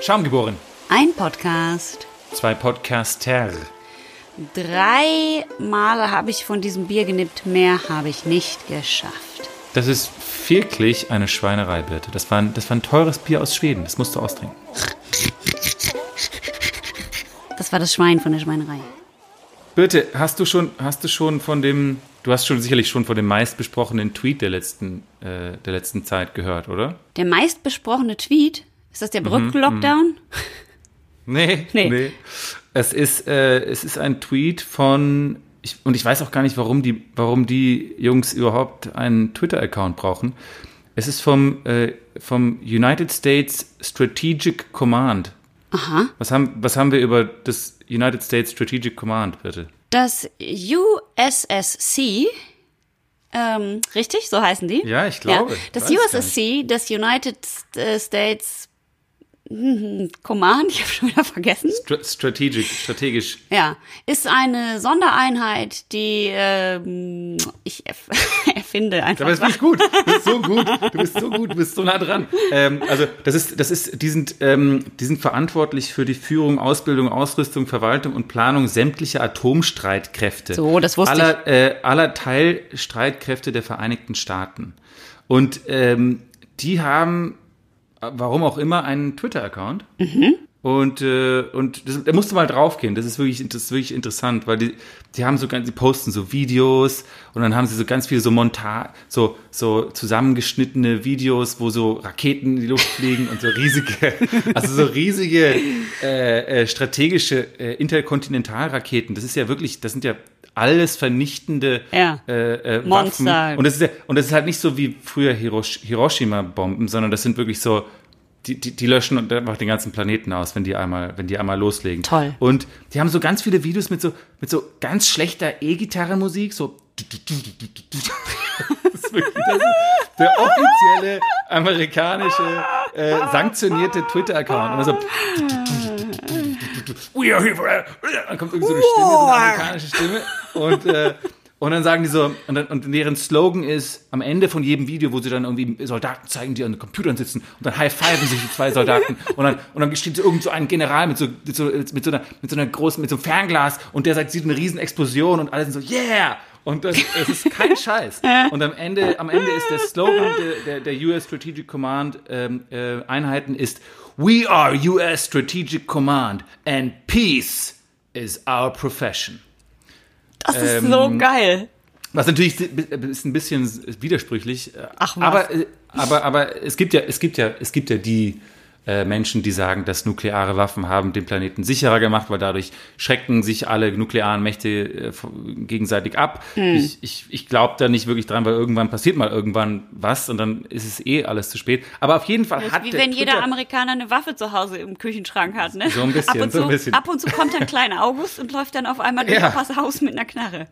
Schaumgeboren. Ein Podcast. Zwei Podcaster. Drei Male habe ich von diesem Bier genippt, mehr habe ich nicht geschafft. Das ist wirklich eine Schweinerei, Birte. Das war, ein, das war ein teures Bier aus Schweden. Das musst du austrinken. Das war das Schwein von der Schweinerei. Birte, hast du schon, hast du schon von dem, du hast schon sicherlich schon von dem meistbesprochenen Tweet der letzten, äh, der letzten Zeit gehört, oder? Der meistbesprochene Tweet? Ist das der Brück-Lockdown? Nee, Nee. nee. Es ist, äh, es ist ein Tweet von, ich, und ich weiß auch gar nicht, warum die, warum die Jungs überhaupt einen Twitter-Account brauchen. Es ist vom, äh, vom United States Strategic Command. Aha. Was haben, was haben wir über das United States Strategic Command, bitte? Das USSC, ähm, richtig, so heißen die? Ja, ich glaube. Ja, das USSC, das United äh, States Command, ich habe schon wieder vergessen. Stra strategic, strategisch. Ja, ist eine Sondereinheit, die ähm, ich erf erfinde einfach. Aber das finde ich gut. Du bist so gut. Du bist so gut. Du bist so nah dran. Ähm, also das ist, das ist, die sind, ähm, die sind verantwortlich für die Führung, Ausbildung, Ausrüstung, Verwaltung und Planung sämtlicher Atomstreitkräfte. So, das wusste aller, Äh, aller Teilstreitkräfte der Vereinigten Staaten. Und ähm, die haben, warum auch immer, einen Twitter-Account. Und, äh, und das, da musst du mal draufgehen. Das ist wirklich, das ist wirklich interessant, weil die, die haben so ganz, die posten so Videos und dann haben sie so ganz viele so Monta so, so zusammengeschnittene Videos, wo so Raketen in die Luft fliegen und so riesige, also so riesige äh, äh, strategische äh, Interkontinentalraketen. Das ist ja wirklich, das sind ja alles vernichtende Ja. äh, äh, Monster. Waffen. Und das ist ja, und das ist halt nicht so wie früher Hirosh Hiroshima-Bomben, sondern das sind wirklich so, die, die, die löschen und einfach den ganzen Planeten aus, wenn die einmal, wenn die einmal loslegen. Toll. Und die haben so ganz viele Videos mit so, mit so ganz schlechter E-Gitarrenmusik, so. Das ist wirklich das ist der offizielle amerikanische äh, sanktionierte Twitter-Account. Immer so. We are here for. Dann kommt irgendwie so eine Stimme, so eine amerikanische Stimme. Und, äh, und dann sagen die so, und, dann, und deren Slogan ist am Ende von jedem Video, wo sie dann irgendwie Soldaten zeigen, die an den Computern sitzen und dann high-fiven sich die zwei Soldaten und dann, und dann steht so irgend so ein General mit so, mit so, mit so, einer, mit so einer großen, mit so einem Fernglas und der sagt, sieht eine riesen Explosion und alle sind so, yeah! Und das, das ist kein Scheiß. Und am Ende, am Ende ist der Slogan der, der, der US Strategic Command ähm, äh, Einheiten ist We are US Strategic Command and peace is our profession. Das ist so Ähm, geil. Was natürlich ist ein bisschen widersprüchlich. äh, Ach, was. aber, äh, aber, aber es gibt ja, es gibt ja, es gibt ja die äh, Menschen, die sagen, dass nukleare Waffen haben den Planeten sicherer gemacht, weil dadurch schrecken sich alle nuklearen Mächte äh, gegenseitig ab. Hm. Ich, ich, ich glaube da nicht wirklich dran, weil irgendwann passiert mal irgendwann was und dann ist es eh alles zu spät. Aber auf jeden Fall Das hat wie wenn jeder Twitter- Amerikaner eine Waffe zu Hause im Küchenschrank hat, ne? So ein bisschen, ab und so zu, ein bisschen. Ab und zu kommt dann kleiner August und läuft dann auf einmal durch Ja. Opas Haus mit einer Knarre.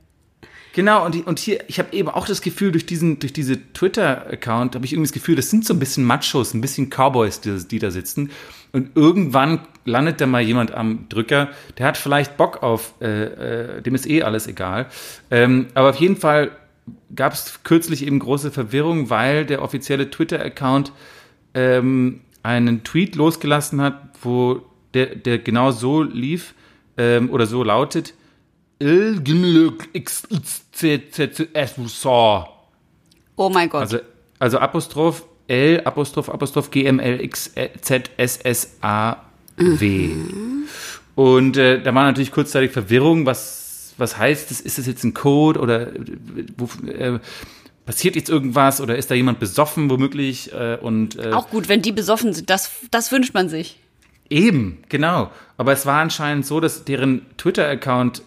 Genau, und, und hier, ich habe eben auch das Gefühl, durch diesen, durch diese Twitter-Account habe ich irgendwie das Gefühl, das sind so ein bisschen Machos, ein bisschen Cowboys, die, die da sitzen. Und irgendwann landet da mal jemand am Drücker, der hat vielleicht Bock auf, äh, äh, dem ist eh alles egal. Ähm, aber auf jeden Fall gab es kürzlich eben große Verwirrung, weil der offizielle Twitter-Account ähm, einen Tweet losgelassen hat, wo der, der genau so lief ähm, oder so lautet, Oh mein Gott. also Apostroph L, Apostroph, Apostroph G, M, L, X, Z, S, S, A, W. Und äh, da war natürlich kurzzeitig Verwirrung, was, was heißt das? Ist das jetzt ein Code oder äh, wo, äh, passiert jetzt irgendwas oder ist da jemand besoffen womöglich? Äh, und äh, Auch gut, wenn die besoffen sind, das, das wünscht man sich. eben, genau. Aber es war anscheinend so, dass deren Twitter-Account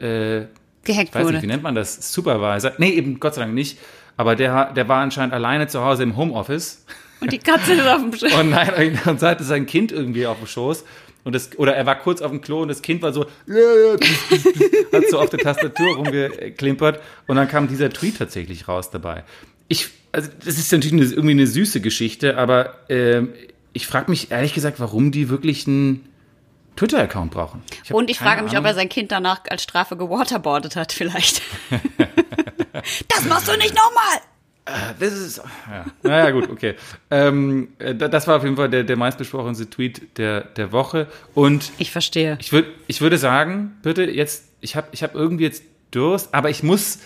äh, Gehackt ich weiß wurde. nicht, wie nennt man das? Supervisor? Nee, eben Gott sei Dank nicht. Aber der, der war anscheinend alleine zu Hause im Homeoffice. Und die Katze ist auf dem Sch Und nein, und hatte sein Kind irgendwie auf dem Schoß. Und das, oder er war kurz auf dem Klo und das Kind war so, hat so auf der Tastatur rumgeklimpert. Und dann kam dieser Tweet tatsächlich raus dabei. Ich, also das ist natürlich eine, irgendwie eine süße Geschichte, aber ähm, ich frage mich ehrlich gesagt, warum die wirklich einen Twitter-Account brauchen. hab Und ich frage mich, ob Ahnung. er sein Kind danach als Strafe gewaterboardet hat, vielleicht. das machst du nicht nochmal! Das ist, ja. Naja, gut, okay. ähm, äh, das war auf jeden Fall der, der meistbesprochenste Tweet der, der Woche. Und Ich verstehe. ich, würd, ich würde sagen, bitte jetzt, ich habe ich hab irgendwie jetzt Durst, aber ich muss,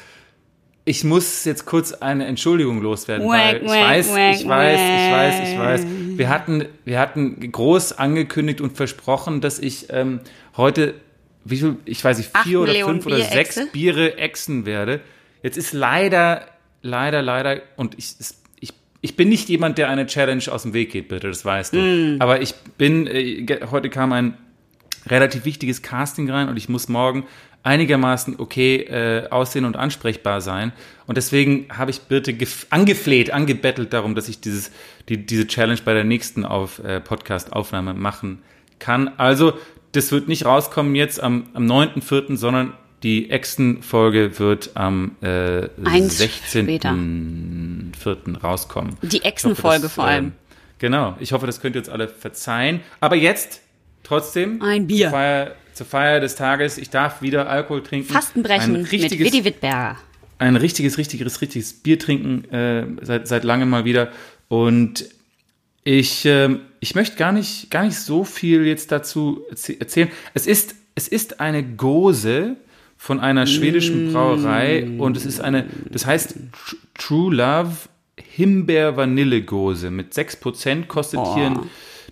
ich muss jetzt kurz eine Entschuldigung loswerden, weil ich weiß, ich weiß, ich weiß, ich wack. weiß. Wir hatten, wir hatten groß angekündigt und versprochen, dass ich ähm, heute, wie viel, ich weiß nicht, Acht vier oder Millionen fünf oder sechs? Biere exen werde. Jetzt ist leider, leider, leider, und ich, ich, ich bin nicht jemand, der eine Challenge aus dem Weg geht, bitte, das weißt du. Mm. Aber ich bin, äh, heute kam ein relativ wichtiges Casting rein und ich muss morgen einigermaßen okay äh, aussehen und ansprechbar sein. Und deswegen habe ich Birte gef- angefleht, angebettelt darum, dass ich dieses, die, diese Challenge bei der nächsten auf, äh, Podcast-Aufnahme machen kann. Also, das wird nicht rauskommen jetzt am, am 9.4., sondern die Echsen-Folge wird am äh, Eins 16.4. rauskommen. Die das, vor allem. ähm, Genau, ich hoffe, das könnt ihr uns alle verzeihen. Aber jetzt trotzdem Ein Bier. Feier, zur Feier des Tages. Ich darf wieder Alkohol trinken. Fastenbrechen Ein mit richtiges, Willi Wittberger. ein richtiges, richtiges, richtiges Bier trinken äh, seit, seit langem mal wieder. Und ich, ähm, ich möchte gar nicht, gar nicht so viel jetzt dazu erzählen. Es ist, es ist eine Gose von einer schwedischen Brauerei und es ist eine, das heißt Tr- True Love Himbeer Vanille Gose mit 6% kostet hier in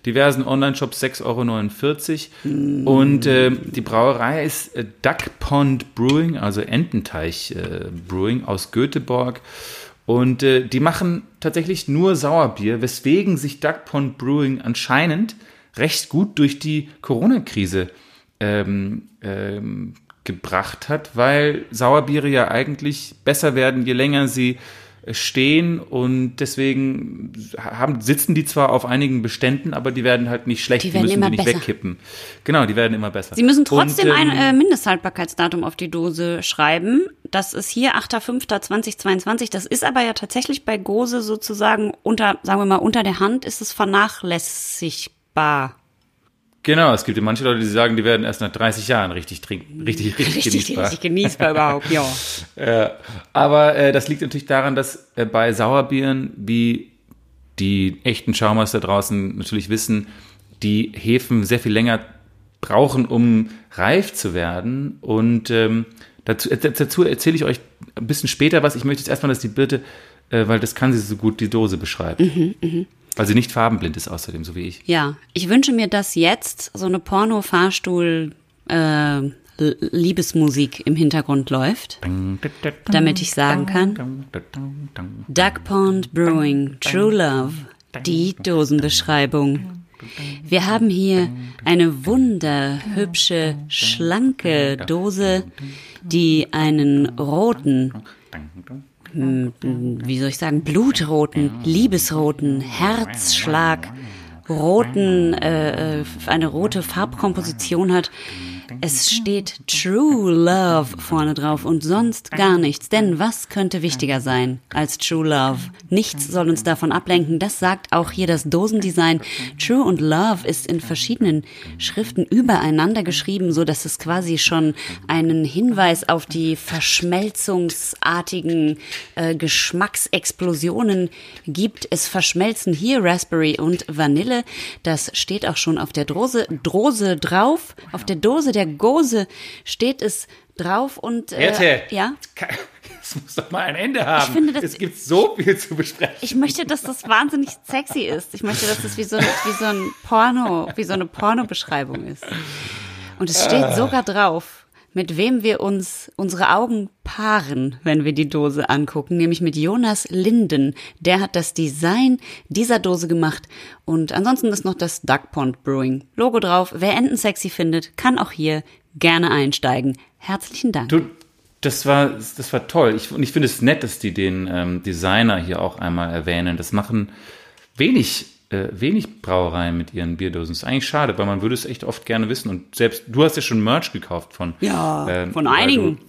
diversen Online-Shops 6,49 Euro. Und äh, die Brauerei ist äh, Duck Pond Brewing, also Ententeich äh, Brewing aus Göteborg. Und äh, die machen tatsächlich nur Sauerbier, weswegen sich Duck Pond Brewing anscheinend recht gut durch die Corona-Krise ähm, ähm, gebracht hat, weil Sauerbiere ja eigentlich besser werden, je länger sie stehen und deswegen haben, sitzen die zwar auf einigen Beständen, aber die werden halt nicht schlecht, Die die, müssen die nicht besser. wegkippen. Genau, die werden immer besser. Sie müssen trotzdem und, ähm, ein äh, Mindesthaltbarkeitsdatum auf die Dose schreiben. Das ist hier 8.5.2022. Das ist aber ja tatsächlich bei Gose sozusagen unter, sagen wir mal, unter der Hand ist es vernachlässigbar. Genau, es gibt ja manche Leute, die sagen, die werden erst nach 30 Jahren richtig trinken, richtig, richtig, Richtig, genießbar. richtig genießbar überhaupt, ja. Ja, aber äh, das liegt natürlich daran, dass äh, bei Sauerbieren, wie die echten Schaumers da draußen natürlich wissen, die Hefen sehr viel länger brauchen, um reif zu werden. Und ähm, dazu, äh, dazu erzähle ich euch ein bisschen später was. Ich möchte jetzt erstmal, dass die Birte, äh, weil das kann sie so gut, die Dose beschreibt. Weil sie nicht farbenblind ist außerdem, so wie ich. Ja, ich wünsche mir, dass jetzt so eine Porno-Fahrstuhl äh, im Hintergrund läuft, damit ich sagen kann, Duck Pond Brewing, True Love, die Dosenbeschreibung. Wir haben hier eine wunderhübsche, schlanke Dose, die einen roten, wie soll ich sagen, blutroten, liebesroten, Herzschlag, roten, äh, äh, eine rote Farbkomposition hat. Es steht True Love vorne drauf und sonst gar nichts. Denn was könnte wichtiger sein als True Love? Nichts soll uns davon ablenken. Das sagt auch hier das Dosendesign. True und Love ist in verschiedenen Schriften übereinander geschrieben, so dass es quasi schon einen Hinweis auf die verschmelzungsartigen äh, Geschmacksexplosionen gibt. Es verschmelzen hier Raspberry und Vanille. Das steht auch schon auf der Dose, Drose drauf. Auf der Dose der Gose steht es drauf und äh, Erte, ja. es muss doch mal ein Ende haben. Ich finde, das- es gibt so viel zu besprechen. Ich möchte, dass das wahnsinnig sexy ist. Ich möchte, dass das wie so, wie so ein Porno, wie so eine Pornobeschreibung ist. Und es steht sogar drauf, mit wem wir uns unsere Augen paaren, wenn wir die Dose angucken, nämlich mit Jonas Linden. Der hat das Design dieser Dose gemacht. Und ansonsten ist noch das Duck Pond Brewing Logo drauf. Wer Enten sexy findet, kann auch hier gerne einsteigen. Herzlichen Dank. Du, das war, das war toll. Ich, und ich finde es nett, dass die den ähm, Designer hier auch einmal erwähnen. Das machen wenig, äh, wenig Brauereien mit ihren Bierdosen. Das ist eigentlich schade, weil man würde es echt oft gerne wissen. Und selbst du hast ja schon Merch gekauft von Ja, ähm, von einigen. Du,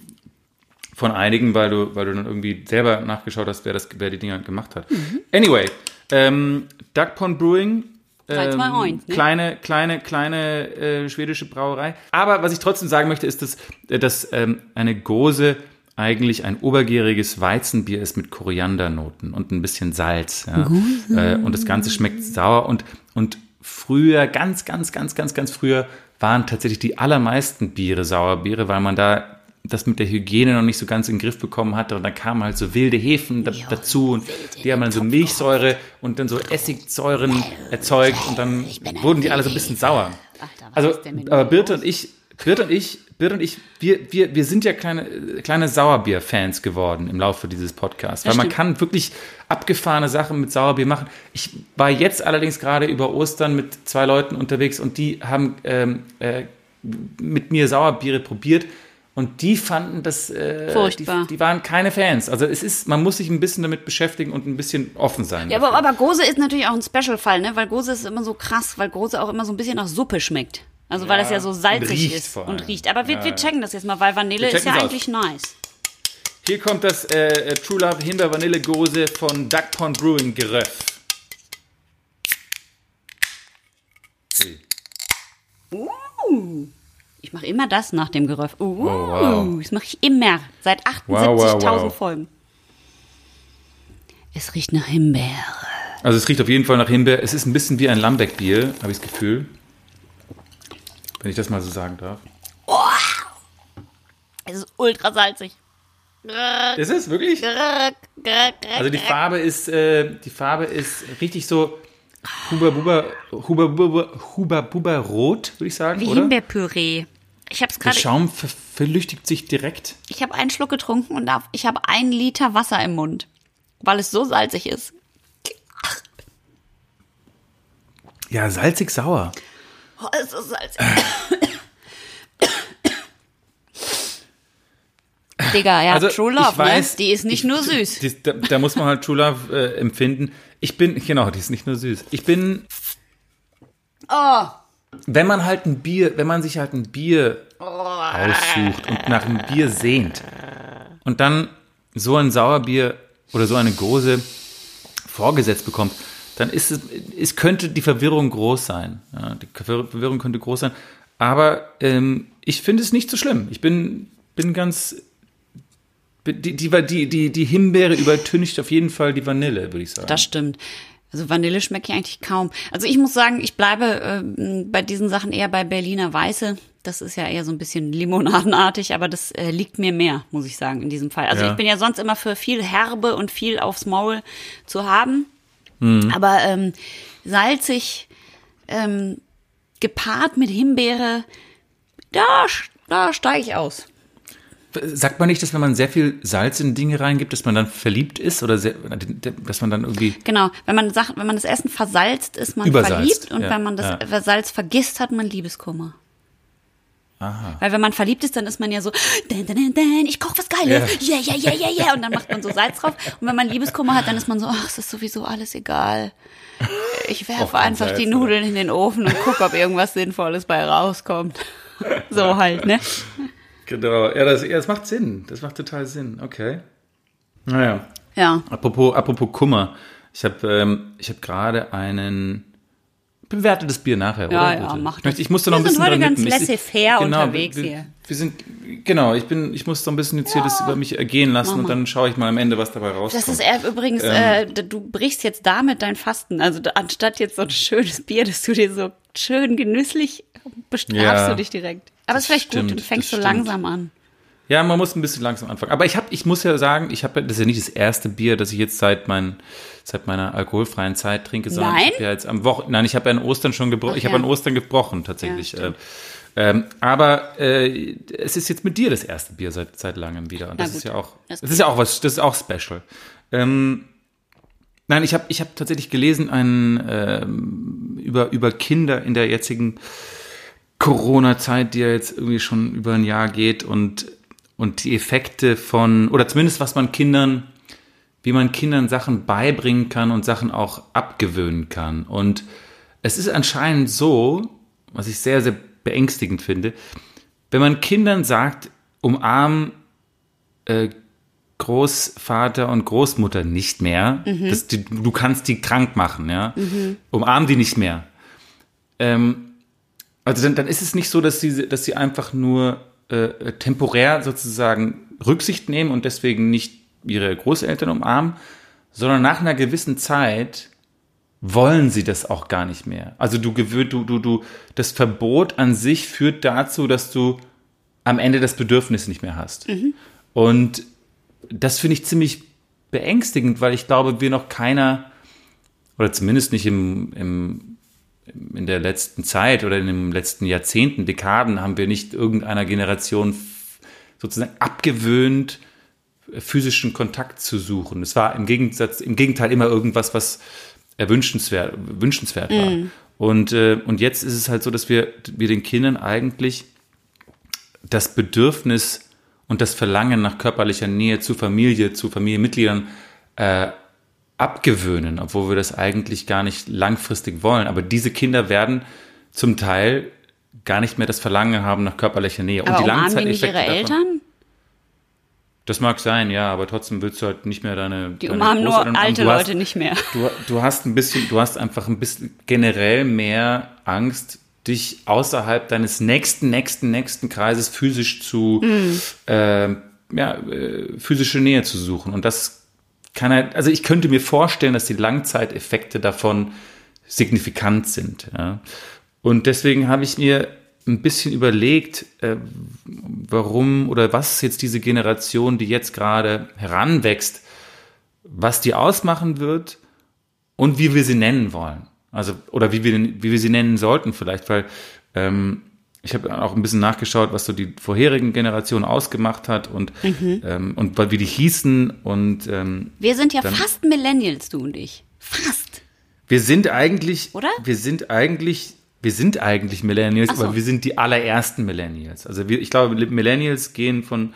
von einigen, weil du, weil du dann irgendwie selber nachgeschaut hast, wer das, wer die Dinger gemacht hat. Mhm. Anyway, ähm, Duck Pond Brewing. 321, ne? Kleine, kleine, kleine äh, schwedische Brauerei. Aber was ich trotzdem sagen möchte, ist, dass, äh, dass ähm, eine Gose eigentlich ein obergäriges Weizenbier ist mit Koriandernoten und ein bisschen Salz. Ja. Äh, und das Ganze schmeckt sauer und, und früher, ganz, ganz, ganz, ganz, ganz früher waren tatsächlich die allermeisten Biere Sauerbiere, weil man da das mit der Hygiene noch nicht so ganz in den Griff bekommen hatte und dann kamen halt so wilde Hefen da, Ja, dazu und die haben dann so Milchsäure und dann so Essigsäuren erzeugt und dann wurden die alle so ein bisschen sauer. Ach, da Also, aber Birte und ich, Birte und ich, Birte und ich, wir, wir, wir sind ja kleine, kleine Sauerbier-Fans geworden im Laufe dieses Podcasts, weil man stimmt. kann wirklich abgefahrene Sachen mit Sauerbier machen. Ich war jetzt allerdings gerade über Ostern mit zwei Leuten unterwegs und die haben ähm, äh, mit mir Sauerbiere probiert. Und die fanden das, äh, Furchtbar. Die, die waren keine Fans. Also es ist, man muss sich ein bisschen damit beschäftigen und ein bisschen offen sein. Ja, aber, aber Gose ist natürlich auch ein Special-Fall, ne? Weil Gose ist immer so krass, weil Gose auch immer so ein bisschen nach Suppe schmeckt. Also weil Ja, das ja so und salzig riecht ist und riecht. Aber wir, Ja, wir checken das jetzt mal, weil Vanille ist ja aus. eigentlich nice. Hier kommt das äh, äh, True Love Himbeer Vanille Gose von Duck Pond Brewing Geröff. Uh, ich mache immer das nach dem Geröff. Uh, wow. das mache ich immer. Seit 78.000 Wow, wow, wow. Folgen. Es riecht nach Himbeere. Also es riecht auf jeden Fall nach Himbeer. Es ist ein bisschen wie ein Lambeck-Bier, habe ich das Gefühl. Wenn ich das mal so sagen darf. Es ist ultra salzig. Ist es wirklich? Also die Farbe ist, äh, die Farbe ist richtig so Huber Buber, Huber Buber, Huber Buber rot, würde ich sagen, Wie oder? Himbeerpüree. Ich habe Der gerade, Schaum ver verlüchtigt sich direkt. ich habe einen Schluck getrunken und ich habe einen Liter Wasser im Mund, weil es so salzig ist. Ja, salzig sauer. Oh, es ist salzig. Digga, ja, Also, True Love, ich weiß, ne? Die ist nicht ich- nur süß. Die, da, da muss man halt True Love äh, empfinden. Ich bin, genau, die ist nicht nur süß. Ich bin, Oh, wenn man halt ein Bier, wenn man sich halt ein Bier aussucht und nach einem Bier sehnt und dann so ein Sauerbier oder so eine Gose vorgesetzt bekommt, dann ist es, es könnte die Verwirrung groß sein. Ja, die Verwirrung könnte groß sein. Aber ähm, ich finde es nicht so schlimm. Ich bin, bin ganz. Die, die, die, die, die Himbeere übertüncht auf jeden Fall die Vanille, würde ich sagen. das stimmt. Also Vanille schmecke ich eigentlich kaum. Also ich muss sagen, ich bleibe ähm, bei diesen Sachen eher bei Berliner Weiße. Das ist ja eher so ein bisschen limonadenartig, aber das äh, liegt mir mehr, muss ich sagen, in diesem Fall. Also Ja. ich bin ja sonst immer für viel Herbe und viel aufs Maul zu haben. Mhm. Aber ähm, salzig, ähm, gepaart mit Himbeere, da, da steige ich aus. Sagt man nicht, dass wenn man sehr viel Salz in Dinge reingibt, dass man dann verliebt ist oder sehr, dass man dann irgendwie. Genau, wenn man Sachen, wenn man das Essen versalzt, ist man verliebt und ja, wenn man das ja. Salz vergisst, hat man Liebeskummer. Aha. Weil wenn man verliebt ist, dann ist man ja so, dun, dun, dun, ich koch was Geiles, ja, ja, ja, ja, ja, und dann macht man so Salz drauf. Und wenn man Liebeskummer hat, dann ist man so, ach, es ist sowieso alles egal. Ich werfe einfach Salz, die oder? Nudeln in den Ofen und guck, ob irgendwas Sinnvolles bei rauskommt. So halt, ne? Genau, ja das, ja, das macht Sinn. Das macht total Sinn. Okay. Naja. Ja. Apropos, apropos Kummer. Ich habe ähm, ich hab gerade einen. Bewerte das Bier nachher, Ja, oder? ja, Bitte? mach das. ich musste noch Wir ein sind bisschen heute dran ganz nippen. Ich- laissez-faire unterwegs wir, hier. Wir sind, genau, ich bin, ich muss so ein bisschen jetzt hier das über mich ergehen lassen und dann schaue ich mal am Ende, was dabei rauskommt. Das ist übrigens, Ähm. äh, du brichst jetzt damit dein Fasten. Also anstatt jetzt so ein schönes Bier, dass du dir so schön genüsslich bestrafst Ja, du dich direkt. Aber es ist vielleicht stimmt, gut, du fängst so das langsam an. Ja, man muss ein bisschen langsam anfangen. Aber ich habe, ich muss ja sagen, ich habe, das ist ja nicht das erste Bier, das ich jetzt seit mein, seit meiner alkoholfreien Zeit trinke, sondern Nein? ich habe ja jetzt am Wochen, nein, ich habe ja an Ostern schon gebrochen, ich Ach habe ja. an Ostern gebrochen tatsächlich. Ja, äh, ähm, aber äh, es ist jetzt mit dir das erste Bier seit seit langem wieder und das ist ja auch, das das ist ja auch was, das ist auch special. Ähm, Nein, ich habe ich hab tatsächlich gelesen einen, ähm, über, über Kinder in der jetzigen Corona-Zeit, die ja jetzt irgendwie schon über ein Jahr geht und, und die Effekte von, oder zumindest was man Kindern, wie man Kindern Sachen beibringen kann und Sachen auch abgewöhnen kann. Und es ist anscheinend so, was ich sehr, sehr beängstigend finde, wenn man Kindern sagt, umarm äh, Großvater und Großmutter nicht mehr, das, die, du kannst die krank machen, ja, umarm die nicht mehr. Ähm, also dann, dann ist es nicht so, dass sie, dass sie einfach nur äh, temporär sozusagen Rücksicht nehmen und deswegen nicht ihre Großeltern umarmen, sondern nach einer gewissen Zeit wollen sie das auch gar nicht mehr. Also du gewöhnt, du, du, du, das Verbot an sich führt dazu, dass du am Ende das Bedürfnis nicht mehr hast. Mhm. Und das finde ich ziemlich beängstigend, weil ich glaube, wir noch keiner, oder zumindest nicht im, im, in der letzten Zeit oder in den letzten Jahrzehnten, Dekaden, haben wir nicht irgendeiner Generation sozusagen abgewöhnt, physischen Kontakt zu suchen. Es war im Gegensatz, im Gegenteil immer irgendwas, was erwünschenswert, wünschenswert war. Mm. Und, äh, und jetzt ist es halt so, dass wir, wir den Kindern eigentlich das Bedürfnis und das Verlangen nach körperlicher Nähe zu Familie, zu Familienmitgliedern äh, abgewöhnen, obwohl wir das eigentlich gar nicht langfristig wollen. Aber diese Kinder werden zum Teil gar nicht mehr das Verlangen haben nach körperlicher Nähe. Aber und die Langzeiteffekte ihre davon, Eltern? Das mag sein, ja, aber trotzdem willst du halt nicht mehr deine. Die umarmen nur alte Leute hast, nicht mehr. Du, du hast ein bisschen, du hast einfach ein bisschen generell mehr Angst, dich außerhalb deines nächsten, nächsten, nächsten Kreises physisch zu, mm. äh, ja, äh, physische Nähe zu suchen. Und das kann halt, also ich könnte mir vorstellen, dass die Langzeiteffekte davon signifikant sind. Ja. Und deswegen habe ich mir ein bisschen überlegt, äh, warum oder was jetzt diese Generation, die jetzt gerade heranwächst, was die ausmachen wird und wie wir sie nennen wollen. Also, oder wie wir, wie wir sie nennen sollten vielleicht, weil ähm, ich habe auch ein bisschen nachgeschaut, was so die vorherigen Generationen ausgemacht hat und, mhm. ähm, und wie die hießen. Und, ähm, wir sind ja dann, fast Millennials, du und ich. Fast. Wir sind eigentlich, oder? Wir sind eigentlich wir sind eigentlich Millennials, so. aber wir sind die allerersten Millennials. Also wir, ich glaube, Millennials gehen von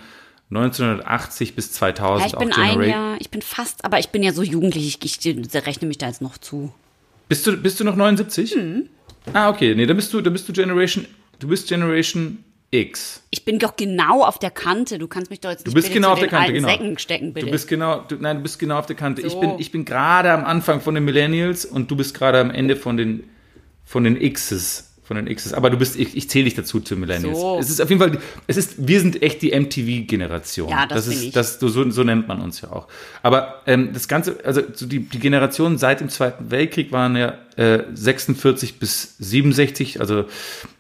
1980 bis 2000 ja, ich bin ein Jahr, ich bin fast, aber ich bin ja so jugendlich, ich, ich rechne mich da jetzt noch zu. Bist du, bist du noch 79? Mhm. Ah, okay. Nee, dann bist du, dann bist du Generation, du bist Generation X. Ich bin doch genau auf der Kante. Du kannst mich doch jetzt nicht du bist genau auf der Kante, genau. Säcken stecken, bitte. Du bist genau, du, nein, du bist genau auf der Kante. So. Ich bin, ich bin gerade am Anfang von den Millennials und du bist gerade am Ende von den von den X's. Von den X's. Aber du bist, ich, ich zähle dich dazu zu Millennials. So. Es ist auf jeden Fall, es ist, wir sind echt die MTV-Generation. Ja, das, das ist, ich. das, so, so nennt man uns ja auch. Aber ähm, das Ganze, also die, die Generation seit dem Zweiten Weltkrieg waren ja äh, 46 bis 67, also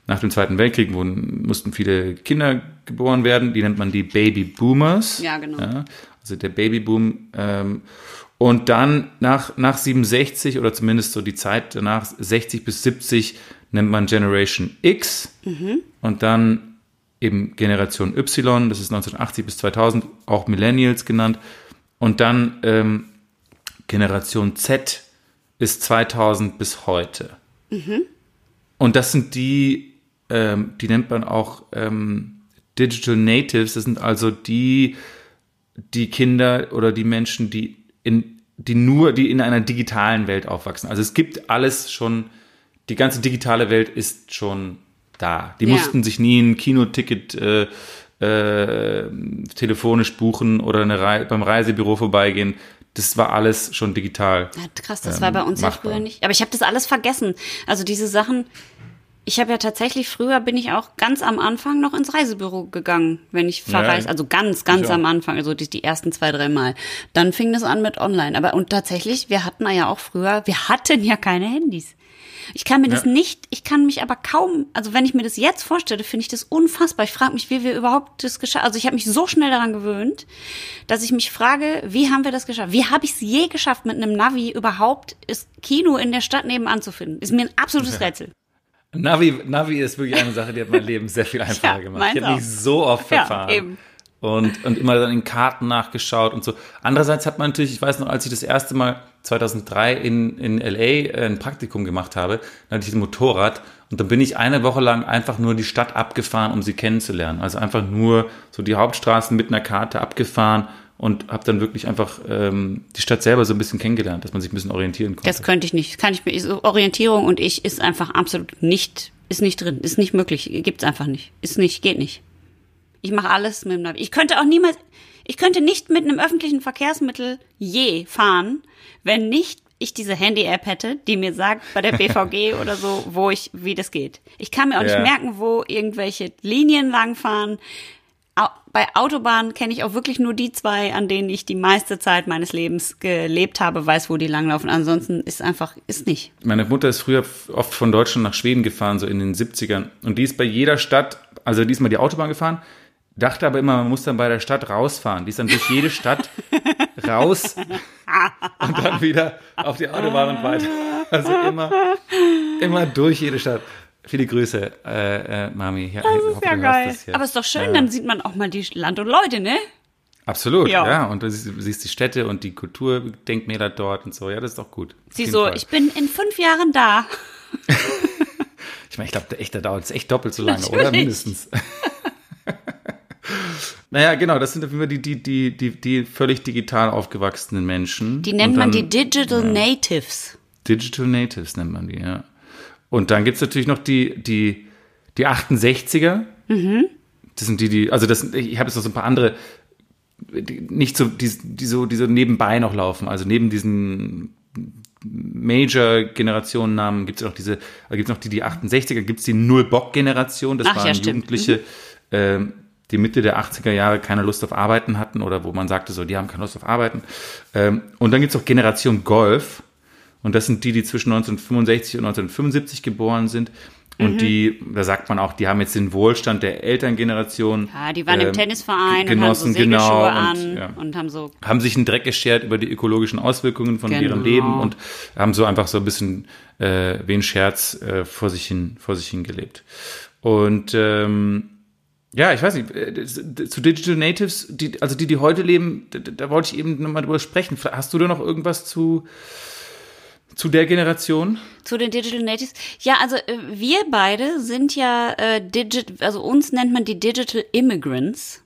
nach dem Zweiten Weltkrieg wurden, mussten viele Kinder geboren werden. Die nennt man die Baby Boomers. Ja, genau. Ja, also der Babyboom. Ähm, und dann nach, nach 67 oder zumindest so die Zeit danach, 60 bis 70, nennt man Generation X. Mhm. Und dann eben Generation Y, das ist 1980 bis 2000, auch Millennials genannt. Und dann ähm, Generation Z ist 2000 bis heute. Mhm. Und das sind die, ähm, die nennt man auch ähm, Digital Natives. Das sind also die, die Kinder oder die Menschen, die in, die nur, die in einer digitalen Welt aufwachsen. Also es gibt alles schon, die ganze digitale Welt ist schon da. Die ja. mussten sich nie ein Kinoticket äh, äh, telefonisch buchen oder eine Re beim Reisebüro vorbeigehen. Das war alles schon digital. Ja, krass, das ähm, war bei uns ja früher nicht. Aber ich habe das alles vergessen. Also diese Sachen, ich habe ja tatsächlich früher bin ich auch ganz am Anfang noch ins Reisebüro gegangen, wenn ich verreist, ja, also ganz, ganz am Anfang, also die, die ersten zwei, drei Mal. Dann fing das an mit online. Aber und tatsächlich, wir hatten ja auch früher, wir hatten ja keine Handys. Ich kann mir ja. das nicht, ich kann mich aber kaum, also wenn ich mir das jetzt vorstelle, finde ich das unfassbar. Ich frage mich, wie wir überhaupt das geschafft Also ich habe mich so schnell daran gewöhnt, dass ich mich frage, wie haben wir das geschafft? Wie habe ich es je geschafft, mit einem Navi überhaupt das Kino in der Stadt nebenan zu finden? Ist mir ein absolutes Rätsel. Navi, Navi ist wirklich eine Sache, die hat mein Leben sehr viel einfacher ja, gemacht. Ich habe mich so oft verfahren. Ja, eben. Und, und immer dann in Karten nachgeschaut und so. Andererseits hat man natürlich, ich weiß noch, als ich das erste Mal 2003 in, in LA ein Praktikum gemacht habe, dann hatte ich ein Motorrad und dann bin ich eine Woche lang einfach nur die Stadt abgefahren, um sie kennenzulernen. Also einfach nur so die Hauptstraßen mit einer Karte abgefahren und habe dann wirklich einfach ähm, die Stadt selber so ein bisschen kennengelernt, dass man sich ein bisschen orientieren konnte. Das könnte ich nicht. Kann ich mir so Orientierung und ich ist einfach absolut nicht ist nicht drin, ist nicht möglich, gibt's einfach nicht. Ist nicht, geht nicht. Ich mache alles mit dem Navi. Ich könnte auch niemals ich könnte nicht mit einem öffentlichen Verkehrsmittel je fahren, wenn nicht ich diese Handy-App hätte, die mir sagt bei der BVG oder so, wo ich, wie das geht. Ich kann mir auch ja. nicht merken, wo irgendwelche Linien langfahren, bei Autobahnen kenne ich auch wirklich nur die zwei, an denen ich die meiste Zeit meines Lebens gelebt habe, weiß, wo die langlaufen. Ansonsten ist einfach, ist nicht. Meine Mutter ist früher oft von Deutschland nach Schweden gefahren, so in den 70ern. Und die ist bei jeder Stadt, also die ist mal die Autobahn gefahren, dachte aber immer, man muss dann bei der Stadt rausfahren. Die ist dann durch jede Stadt raus und dann wieder auf die Autobahn und weiter. Also immer, immer durch jede Stadt. Viele Grüße, äh, äh, Mami. Ja, das ist ja geil. Aber ist doch schön, ja. dann sieht man auch mal die Land und Leute, ne? Absolut, ja. ja. Und du siehst die Städte und die Kulturdenkmäler dort und so. Ja, das ist doch gut. Sie so, Fall. ich bin in fünf Jahren da. ich meine, ich glaube, echt, da dauert es echt doppelt so lange, Natürlich. oder? Mindestens. naja, genau, das sind immer die, die, die, die, die völlig digital aufgewachsenen Menschen. Die nennt dann, man die Digital ja, Natives. Digital Natives nennt man die, ja. Und dann gibt es natürlich noch die, die, die 68er. Mhm. Das sind die, die, also das, ich habe jetzt noch so ein paar andere, die nicht so, die, die, so, die so nebenbei noch laufen. Also neben diesen Major-Generationennamen gibt es noch diese, gibt es noch die, die 68er, gibt es die Null-Bock-Generation. Das Ach, waren ja, Jugendliche, mhm. äh, die Mitte der 80er Jahre keine Lust auf Arbeiten hatten oder wo man sagte so, die haben keine Lust auf Arbeiten. Ähm, und dann gibt es auch Generation Golf. Und das sind die, die zwischen 1965 und 1975 geboren sind. Und mhm. die, da sagt man auch, die haben jetzt den Wohlstand der Elterngeneration. Ja, die waren äh, im ähm, Tennisverein genossen, und haben so genau, an und, ja, und haben so. Haben sich einen Dreck geschert über die ökologischen Auswirkungen von genau. ihrem Leben und haben so einfach so ein bisschen äh, wie ein Scherz äh, vor sich hin, vor sich hin gelebt. Und ähm, ja, ich weiß nicht, äh, zu Digital Natives, die, also die, die heute leben, da, da wollte ich eben nochmal drüber sprechen. Hast du da noch irgendwas zu, zu der Generation? Zu den Digital Natives? Ja, also äh, wir beide sind ja äh, Digital, also uns nennt man die Digital Immigrants.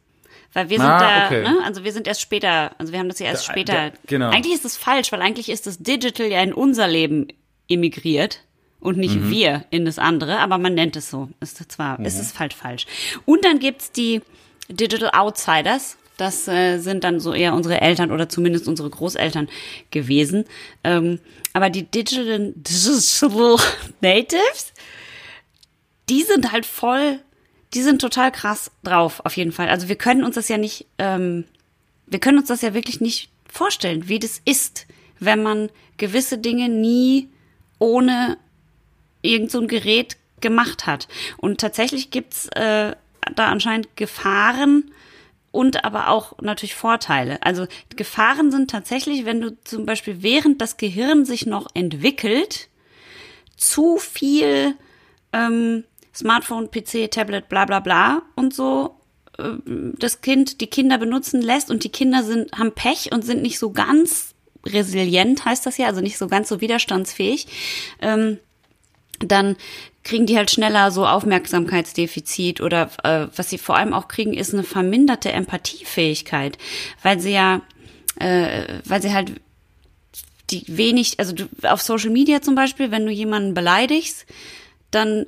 Weil wir sind ah, da, okay. ne? also wir sind erst später, also wir haben das ja erst da, später. Da, genau. Eigentlich ist das falsch, weil eigentlich ist das Digital ja in unser Leben immigriert und nicht mhm. wir in das andere, aber man nennt es so. Ist zwar, mhm. ist es halt falsch. Und dann gibt's die Digital Outsiders. Das äh, sind dann so eher unsere Eltern oder zumindest unsere Großeltern gewesen. Ähm, aber die Digital, Digital Natives, die sind halt voll, die sind total krass drauf, auf jeden Fall. Also wir können uns das ja nicht, ähm, wir können uns das ja wirklich nicht vorstellen, wie das ist, wenn man gewisse Dinge nie ohne irgend so ein Gerät gemacht hat. Und tatsächlich gibt's äh, da anscheinend Gefahren, und aber auch natürlich Vorteile. Also Gefahren sind tatsächlich, wenn du zum Beispiel während das Gehirn sich noch entwickelt, zu viel ähm, Smartphone, PC, Tablet, bla bla bla und so äh, das Kind, die Kinder benutzen lässt und die Kinder sind, haben Pech und sind nicht so ganz resilient, heißt das ja, also nicht so ganz so widerstandsfähig, ähm, dann kriegen die halt schneller so Aufmerksamkeitsdefizit oder äh, was sie vor allem auch kriegen, ist eine verminderte Empathiefähigkeit, weil sie ja, äh, weil sie halt die wenig, also du, auf Social Media zum Beispiel, wenn du jemanden beleidigst, dann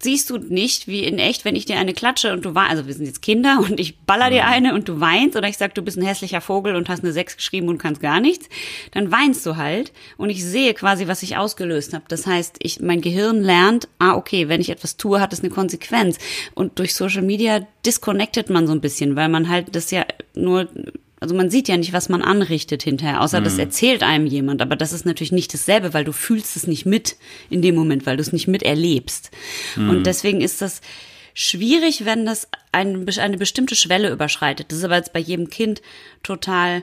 siehst du nicht, wie in echt, wenn ich dir eine klatsche und du weinst, also wir sind jetzt Kinder und ich baller dir mhm. eine und du weinst oder ich sag, du bist ein hässlicher Vogel und hast eine Sechs geschrieben und kannst gar nichts, dann weinst du halt und ich sehe quasi, was ich ausgelöst habe. Das heißt, ich, mein Gehirn lernt, ah, okay, wenn ich etwas tue, hat es eine Konsequenz. Und durch Social Media disconnected man so ein bisschen, weil man halt das ja nur also man sieht ja nicht, was man anrichtet hinterher, außer mhm. das erzählt einem jemand. Aber das ist natürlich nicht dasselbe, weil du fühlst es nicht mit in dem Moment, weil du es nicht miterlebst. Mhm. Und deswegen ist das schwierig, wenn das ein, eine bestimmte Schwelle überschreitet. Das ist aber jetzt bei jedem Kind total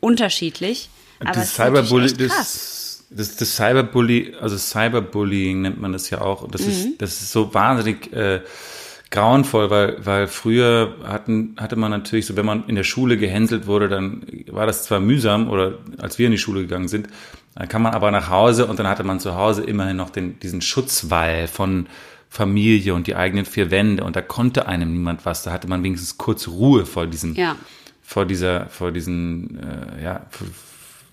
unterschiedlich. Aber das Cyberbully, das, das, das Cyberbully, also Cyberbullying nennt man das ja auch. Das mhm. ist, das ist so wahnsinnig, äh, grauenvoll, weil, weil früher hatten, hatte man natürlich so, wenn man in der Schule gehänselt wurde, dann war das zwar mühsam oder als wir in die Schule gegangen sind, dann kam man aber nach Hause und dann hatte man zu Hause immerhin noch den, diesen Schutzwall von Familie und die eigenen vier Wände und da konnte einem niemand was, da hatte man wenigstens kurz Ruhe vor diesem, ja. vor dieser, vor diesen, äh, ja, vor,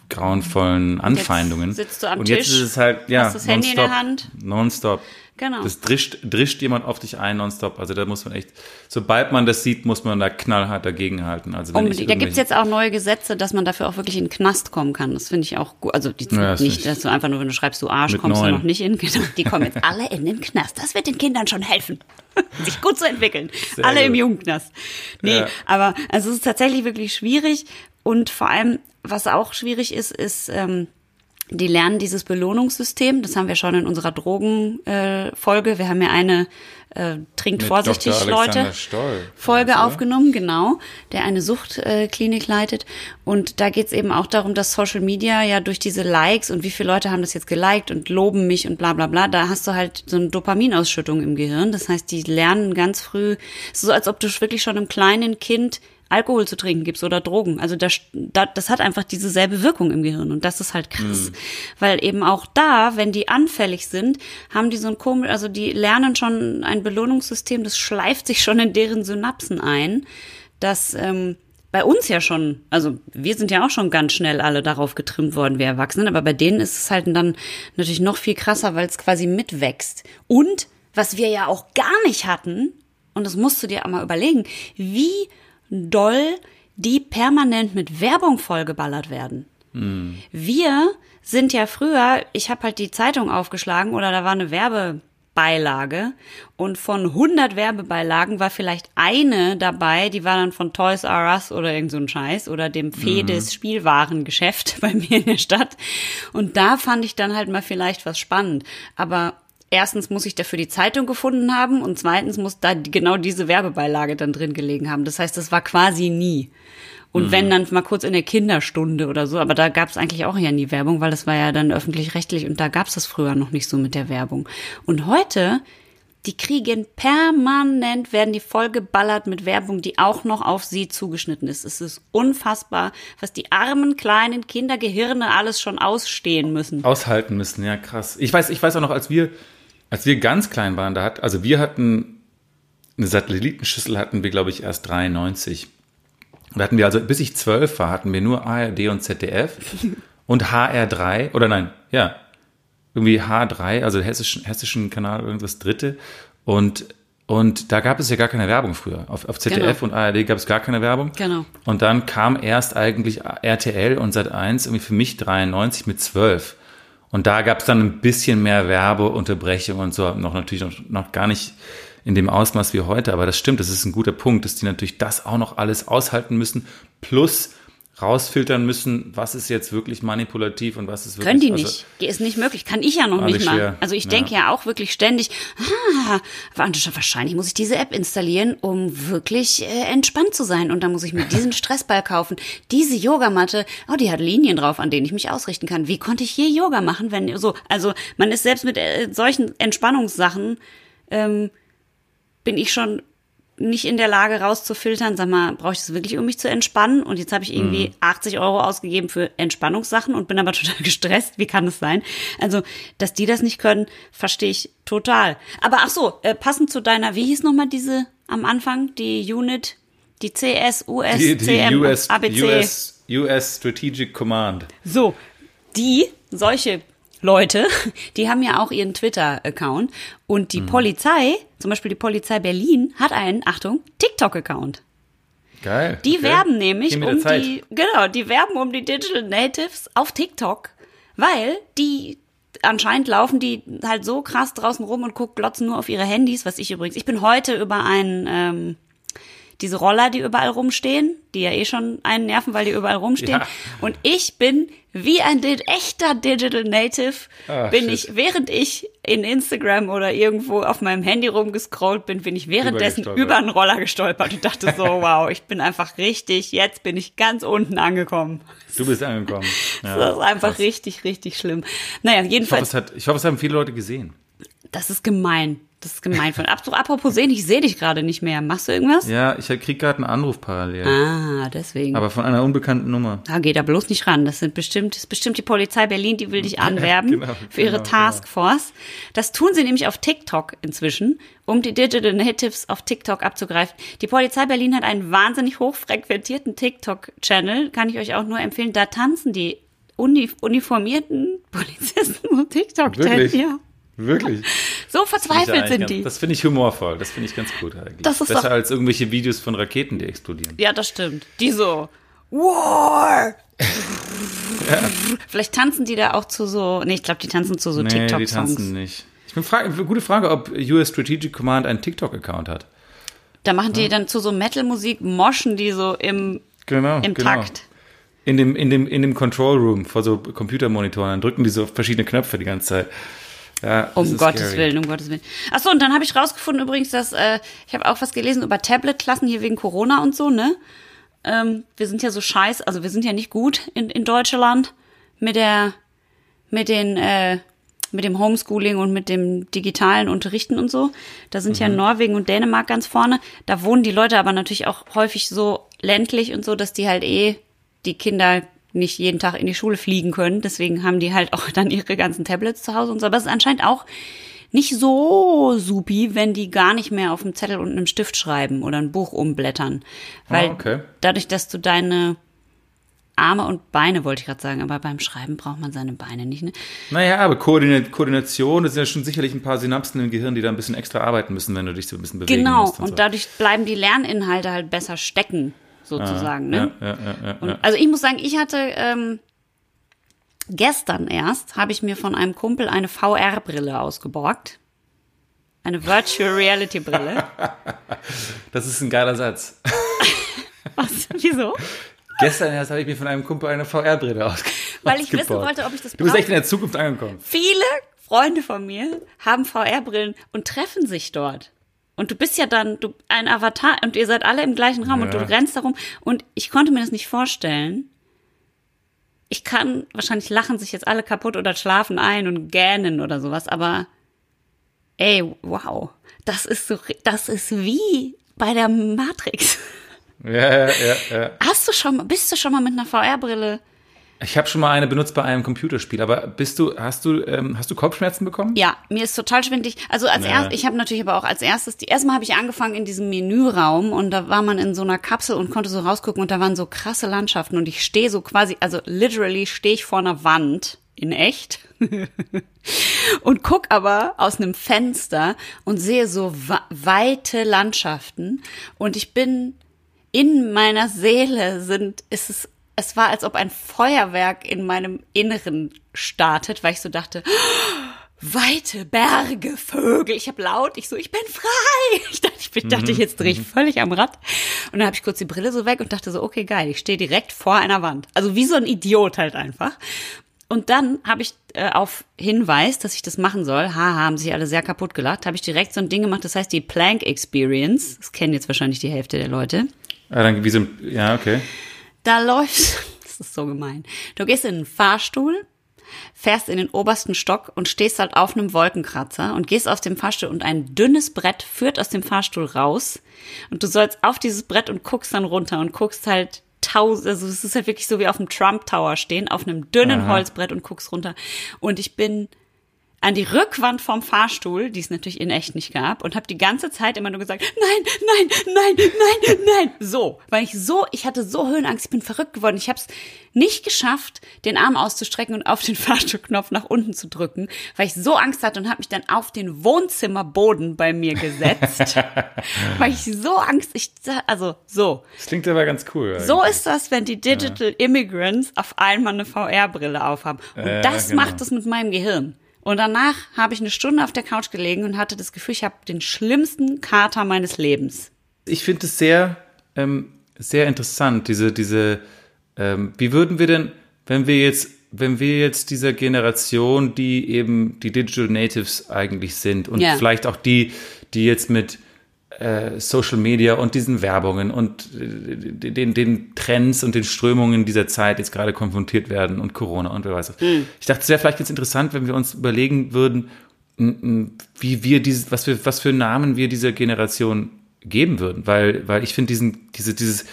grauenvollen Anfeindungen. sitzt du am und jetzt Tisch, ist es halt, ja, hast das Handy in der nonstop, Hand. Nonstop. Genau. Das drischt, drischt jemand auf dich ein, nonstop. Also da muss man echt, sobald man das sieht, muss man da knallhart dagegenhalten. Also wenn. Da gibt's jetzt auch neue Gesetze, dass man dafür auch wirklich in den Knast kommen kann. Das finde ich auch gut. Also die Ja, das nicht, dass du einfach nur, wenn du schreibst, du Arsch, kommst neun. du noch nicht in. Genau, die kommen jetzt alle in den Knast. Das wird den Kindern schon helfen, sich gut zu entwickeln. Sehr alle im gut. Jugendknast. Nee, Ja. aber also es ist tatsächlich wirklich schwierig. Und vor allem, was auch schwierig ist, ist, ähm, die lernen dieses Belohnungssystem. Das haben wir schon in unserer Drogenfolge. Äh, wir haben ja eine äh, Trinkt Mit vorsichtig, Dr. Leute. Stoll. Folge Oder? aufgenommen, genau, der eine Suchtklinik leitet. Und da geht's eben auch darum, dass Social Media ja durch diese Likes und wie viele Leute haben das jetzt geliked und loben mich und bla bla bla, da hast du halt so eine Dopaminausschüttung im Gehirn. Das heißt, die lernen ganz früh, es ist so als ob du wirklich schon einem kleinen Kind Alkohol zu trinken gibst oder Drogen. Also das, das, hat einfach dieselbe Wirkung im Gehirn und das ist halt krass, weil eben auch da, wenn die anfällig sind, haben die so ein komisch, also die lernen schon ein Belohnungssystem, das schleift sich schon in deren Synapsen ein, dass ähm, bei uns ja schon, also wir sind ja auch schon ganz schnell alle darauf getrimmt worden, wir Erwachsenen, aber bei denen ist es halt dann natürlich noch viel krasser, weil es quasi mitwächst. Und was wir ja auch gar nicht hatten, und das musst du dir einmal überlegen, wie doll die permanent mit Werbung vollgeballert werden. Wir sind ja früher, ich habe halt die Zeitung aufgeschlagen oder da war eine Werbebeilage und von 100 Werbebeilagen war vielleicht eine dabei, die war dann von Toys R Us oder irgend so ein Scheiß oder dem Fedes Spielwarengeschäft bei mir in der Stadt. Und da fand ich dann halt mal vielleicht was spannend, aber Erstens muss ich dafür die Zeitung gefunden haben und zweitens muss da genau diese Werbebeilage dann drin gelegen haben. Das heißt, das war quasi nie. Und wenn dann mal kurz in der Kinderstunde oder so, aber da gab es eigentlich auch ja nie Werbung, weil das war ja dann öffentlich-rechtlich und da gab es das früher noch nicht so mit der Werbung. Und heute, die kriegen permanent, werden die vollgeballert mit Werbung, die auch noch auf sie zugeschnitten ist. Es ist unfassbar, was die armen kleinen Kindergehirne alles schon ausstehen müssen. aushalten müssen. Ja, krass. Ich weiß, ich weiß auch noch, als wir, als wir ganz klein waren, da hat, also wir hatten eine Satellitenschüssel hatten wir, glaube ich, erst 93. Da hatten wir also, bis ich zwölf war, hatten wir nur ARD und ZDF und HR3 oder nein, ja, irgendwie H3, also hessischen, hessischen Kanal, irgendwas dritte. Und, und da gab es ja gar keine Werbung früher. Auf, auf ZDF Genau. und ARD gab es gar keine Werbung. Genau. Und dann kam erst eigentlich RTL und Sat1 irgendwie für mich 93 mit 12. Und da gab es dann ein bisschen mehr Werbeunterbrechung und so, noch natürlich noch, noch gar nicht in dem Ausmaß wie heute, aber das stimmt, das ist ein guter Punkt, dass die natürlich das auch noch alles aushalten müssen, plus rausfiltern müssen, was ist jetzt wirklich manipulativ und was ist wirklich Können die also- nicht. Ist nicht möglich. Kann ich ja noch nicht mal. schwer. Also ich Ja. denke ja auch wirklich ständig, ah, wahrscheinlich muss ich diese App installieren, um wirklich äh, entspannt zu sein. Und dann muss ich mir diesen Stressball kaufen. Diese Yogamatte, oh, die hat Linien drauf, an denen ich mich ausrichten kann. Wie konnte ich je Yoga machen, wenn so? Also man ist selbst mit äh, solchen Entspannungssachen ähm, bin ich schon nicht in der Lage rauszufiltern, sag mal, brauche ich das wirklich, um mich zu entspannen? Und jetzt habe ich irgendwie 80 Euro ausgegeben für Entspannungssachen und bin aber total gestresst. Wie kann das sein? Also, dass die das nicht können, verstehe ich total. Aber ach so, äh, passend zu deiner, wie hieß nochmal diese am Anfang, die Unit, die CS, US, die, die CM, US, ABC. US, US Strategic Command. So, die, solche Leute, die haben ja auch ihren Twitter-Account und die Polizei, zum Beispiel die Polizei Berlin, hat einen, Achtung, TikTok-Account. Geil. Die okay. werben nämlich um Zeit. die, genau, die werben um die Digital Natives auf TikTok, weil die anscheinend laufen die halt so krass draußen rum und gucken, glotzen nur auf ihre Handys, was ich übrigens, ich bin heute über einen, ähm, diese Roller, die überall rumstehen, die ja eh schon einen nerven, weil die überall rumstehen. Ja. Und ich bin wie ein echter Digital Native, Ah, bin shit. ich, während ich in Instagram oder irgendwo auf meinem Handy rumgescrollt bin, bin ich währenddessen über einen Roller gestolpert und dachte so, wow, ich bin einfach richtig, jetzt bin ich ganz unten angekommen. Du bist angekommen. Ja, Das ist einfach krass. richtig, richtig schlimm. Naja, Ich hoffe, jedenfalls, es hat, ich hoffe, es haben viele Leute gesehen. Das ist gemein. Das ist gemein von. Ap- Apropos sehen, ich sehe dich gerade nicht mehr. Machst du irgendwas? Ja, ich krieg gerade einen Anruf parallel. Ah, deswegen. Aber von einer unbekannten Nummer. Da geht er bloß nicht ran. Das sind bestimmt, das ist bestimmt die Polizei Berlin, die will dich anwerben genau, für ihre genau, Taskforce. Das tun sie nämlich auf TikTok inzwischen, um die Digital Natives auf TikTok abzugreifen. Die Polizei Berlin hat einen wahnsinnig hochfrequentierten TikTok-Channel, kann ich euch auch nur empfehlen. Da tanzen die uni uniformierten Polizisten so TikTok Wirklich? Ja. Wirklich? So verzweifelt Ja, sind ganz, die. Das finde ich humorvoll. Das finde ich ganz gut eigentlich. Das ist Besser als irgendwelche Videos von Raketen, die explodieren. Ja, das stimmt. Die so, War! Vielleicht tanzen die da auch zu so, nee, ich glaube, die tanzen zu so Nee, die TikTok-Songs. tanzen nicht. Ich bin frage, gute Frage, ob US Strategic Command einen TikTok-Account hat. Da machen die dann zu so Metal-Musik, moschen die so im, Genau. im genau. Takt. In dem, in dem, in dem Control Room vor so Computermonitoren, dann drücken die so verschiedene Knöpfe die ganze Zeit. Ja, Um Gottes scary. Willen, um Gottes Willen. Achso, und dann habe ich rausgefunden übrigens, dass äh, ich habe auch was gelesen über Tablet-Klassen hier wegen Corona und so, ne? Ähm, wir sind ja so scheiß, also wir sind ja nicht gut in, in Deutschland mit der, mit den, äh, mit dem Homeschooling und mit dem digitalen Unterrichten und so. Da sind ja Norwegen und Dänemark ganz vorne. Da wohnen die Leute aber natürlich auch häufig so ländlich und so, dass die halt eh die Kinder nicht jeden Tag in die Schule fliegen können. Deswegen haben die halt auch dann ihre ganzen Tablets zu Hause und so. Aber es ist anscheinend auch nicht so supi, wenn die gar nicht mehr auf dem Zettel und einem Stift schreiben oder ein Buch umblättern. Weil Ah, okay. dadurch, dass du deine Arme und Beine, wollte ich gerade sagen, aber beim Schreiben braucht man seine Beine nicht, ne? Naja, aber Koordina Koordination, das sind ja schon sicherlich ein paar Synapsen im Gehirn, die da ein bisschen extra arbeiten müssen, wenn du dich so ein bisschen bewegen Genau, musst. und so. dadurch bleiben die Lerninhalte halt besser stecken, sozusagen, ne? Und, also ich muss sagen, ich hatte ähm, gestern erst, habe ich mir von einem Kumpel eine VR-Brille ausgeborgt. Eine Virtual Reality Brille. Das ist ein geiler Satz. Was? Wieso? Gestern erst habe ich mir von einem Kumpel eine VR-Brille aus Weil ich wissen wollte, ob ich das Du bist brauche. echt in der Zukunft angekommen. Viele Freunde von mir haben VR-Brillen und treffen sich dort. Und du bist ja dann du ein Avatar und ihr seid alle im gleichen Raum und du Ja. rennst darum. Und ich konnte mir das nicht vorstellen. Ich kann, wahrscheinlich lachen sich jetzt alle kaputt oder schlafen ein und gähnen oder sowas, aber ey, wow. Das ist so, das ist wie bei der Matrix. Ja, ja, ja, ja. Hast du schon bist du schon mal mit einer VR-Brille? Ich habe schon mal eine benutzt bei einem Computerspiel, aber bist du, hast du, ähm, hast du Kopfschmerzen bekommen? Ja, mir ist total schwindlig. Also als Ja. erst, ich habe natürlich aber auch als erstes, die erstmal habe ich angefangen in diesem Menüraum und da war man in so einer Kapsel und konnte so rausgucken und da waren so krasse Landschaften und ich stehe so quasi, also literally stehe ich vor einer Wand in echt und guck aber aus einem Fenster und sehe so weite Landschaften und ich bin in meiner Seele sind, ist es, es war, als ob ein Feuerwerk in meinem Inneren startet, weil ich so dachte, weite Berge, Vögel. Ich habe laut, ich so, ich bin frei. Ich dachte, ich bin, dachte, jetzt drehe ich völlig am Rad. Und dann habe ich kurz die Brille so weg und dachte so, okay, geil, ich stehe direkt vor einer Wand. Also wie so ein Idiot halt einfach. Und dann habe ich äh, auf Hinweis, dass ich das machen soll, haha, haben sich alle sehr kaputt gelacht, habe ich direkt so ein Ding gemacht, das heißt die Plank Experience. Das kennen jetzt wahrscheinlich die Hälfte der Leute. Ah, dann wie so ein, ja, okay. Da läufst, das ist so gemein. Du gehst in einen Fahrstuhl, fährst in den obersten Stock und stehst halt auf einem Wolkenkratzer und gehst aus dem Fahrstuhl und ein dünnes Brett führt aus dem Fahrstuhl raus. Und du sollst auf dieses Brett und guckst dann runter und guckst halt tausend, also es ist halt wirklich so wie auf dem Trump Tower stehen, auf einem dünnen Holzbrett und guckst runter. Und ich bin an die Rückwand vom Fahrstuhl, die es natürlich in echt nicht gab, und habe die ganze Zeit immer nur gesagt, nein, nein, nein, nein, nein. So, weil ich so, ich hatte so Höhenangst, ich bin verrückt geworden. Ich habe es nicht geschafft, den Arm auszustrecken und auf den Fahrstuhlknopf nach unten zu drücken, weil ich so Angst hatte und habe mich dann auf den Wohnzimmerboden bei mir gesetzt, weil ich so Angst, ich, also so. Das klingt aber ganz cool. So ist das, wenn die Digital Immigrants auf einmal eine VR-Brille aufhaben. Und Äh, das genau. macht es mit meinem Gehirn. Und danach habe ich eine Stunde auf der Couch gelegen und hatte das Gefühl, ich habe den schlimmsten Kater meines Lebens. Ich finde es sehr, ähm, sehr interessant, diese, diese, ähm, wie würden wir denn, wenn wir jetzt, wenn wir jetzt dieser Generation, die eben die Digital Natives eigentlich sind und Ja. vielleicht auch die, die jetzt mit äh, Social Media und diesen Werbungen und äh, den, den Trends und den Strömungen dieser Zeit jetzt gerade konfrontiert werden und Corona und wer weiß was. Ich dachte, es wäre vielleicht ganz interessant, wenn wir uns überlegen würden, wie wir dieses, was wir, was für Namen wir dieser Generation geben würden, weil, weil ich finde diesen, diese, dieses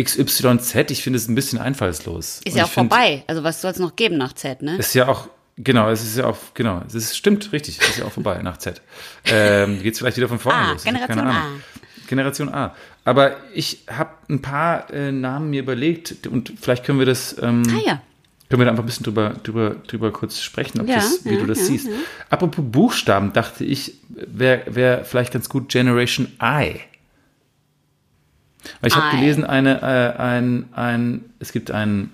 XYZ, ich finde es ein bisschen einfallslos. Ist Und ja auch find, vorbei. Also was soll es noch geben nach Z, ne? Ist ja auch, genau, es ist ja auch, genau, es ist, stimmt, richtig, es ist ja auch vorbei nach Z. Ähm, geht's vielleicht wieder von vorne Ah, los. Generation keine A. Ahnung. Generation A. Aber ich habe ein paar äh, Namen mir überlegt und vielleicht können wir das ähm, Ah ja. können wir da einfach ein bisschen drüber, drüber, drüber kurz sprechen, ob Ja, das, wie ja, du das ja, siehst. Apropos Buchstaben, dachte ich, wäre wär vielleicht ganz gut Generation I. Weil ich habe gelesen, eine, äh, ein, ein, es gibt einen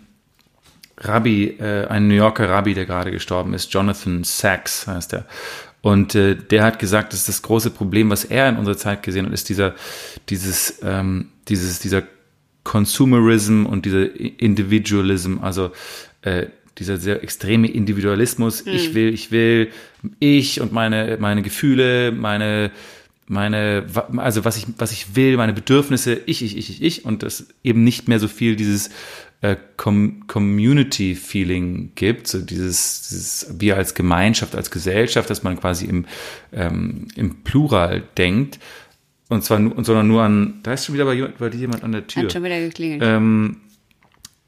Rabbi, äh, einen New Yorker Rabbi, der gerade gestorben ist, Jonathan Sachs heißt er. Und äh, der hat gesagt, dass das große Problem, was er in unserer Zeit gesehen hat, ist dieser, dieses, ähm, dieses, dieser Consumerism und dieser Individualism, also äh, dieser sehr extreme Individualismus. Ich will, ich will, ich und meine, meine Gefühle, meine, meine, also was ich, was ich will, meine Bedürfnisse, ich, ich, ich, ich, ich und das eben nicht mehr so viel dieses äh, Com Community-Feeling gibt, so dieses, dieses wir als Gemeinschaft, als Gesellschaft, dass man quasi im, ähm, im Plural denkt. Und zwar nur, sondern nur an, da ist schon wieder bei, jemand- bei dir jemand an der Tür. Hat schon wieder geklingelt. Ähm,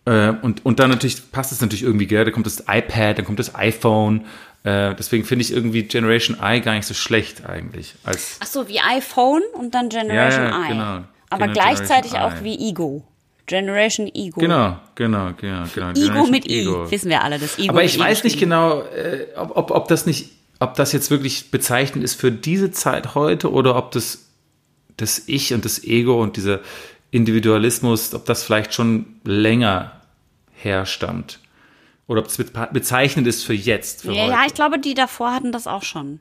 äh, und, und dann natürlich passt es natürlich irgendwie, gell? Da kommt das iPad, dann kommt das iPhone. Äh, deswegen finde ich irgendwie Generation I gar nicht so schlecht eigentlich. Als, Ach so, wie iPhone und dann Generation Ja, ja, I. genau. Aber Genau, gleichzeitig Generation auch I. wie Ego. Generation Ego. genau, genau, genau, genau. Ego Generation mit Ego. I. Wissen wir alle, das Ego Aber ich weiß nicht genau, äh, ob, ob, ob das nicht, ob das jetzt wirklich bezeichnend ist für diese Zeit heute oder ob das das Ich und das Ego und dieser Individualismus, ob das vielleicht schon länger herstammt. Oder ob es beze- bezeichnend ist für jetzt. Für Ja, heute. ja, ich glaube, die davor hatten das auch schon.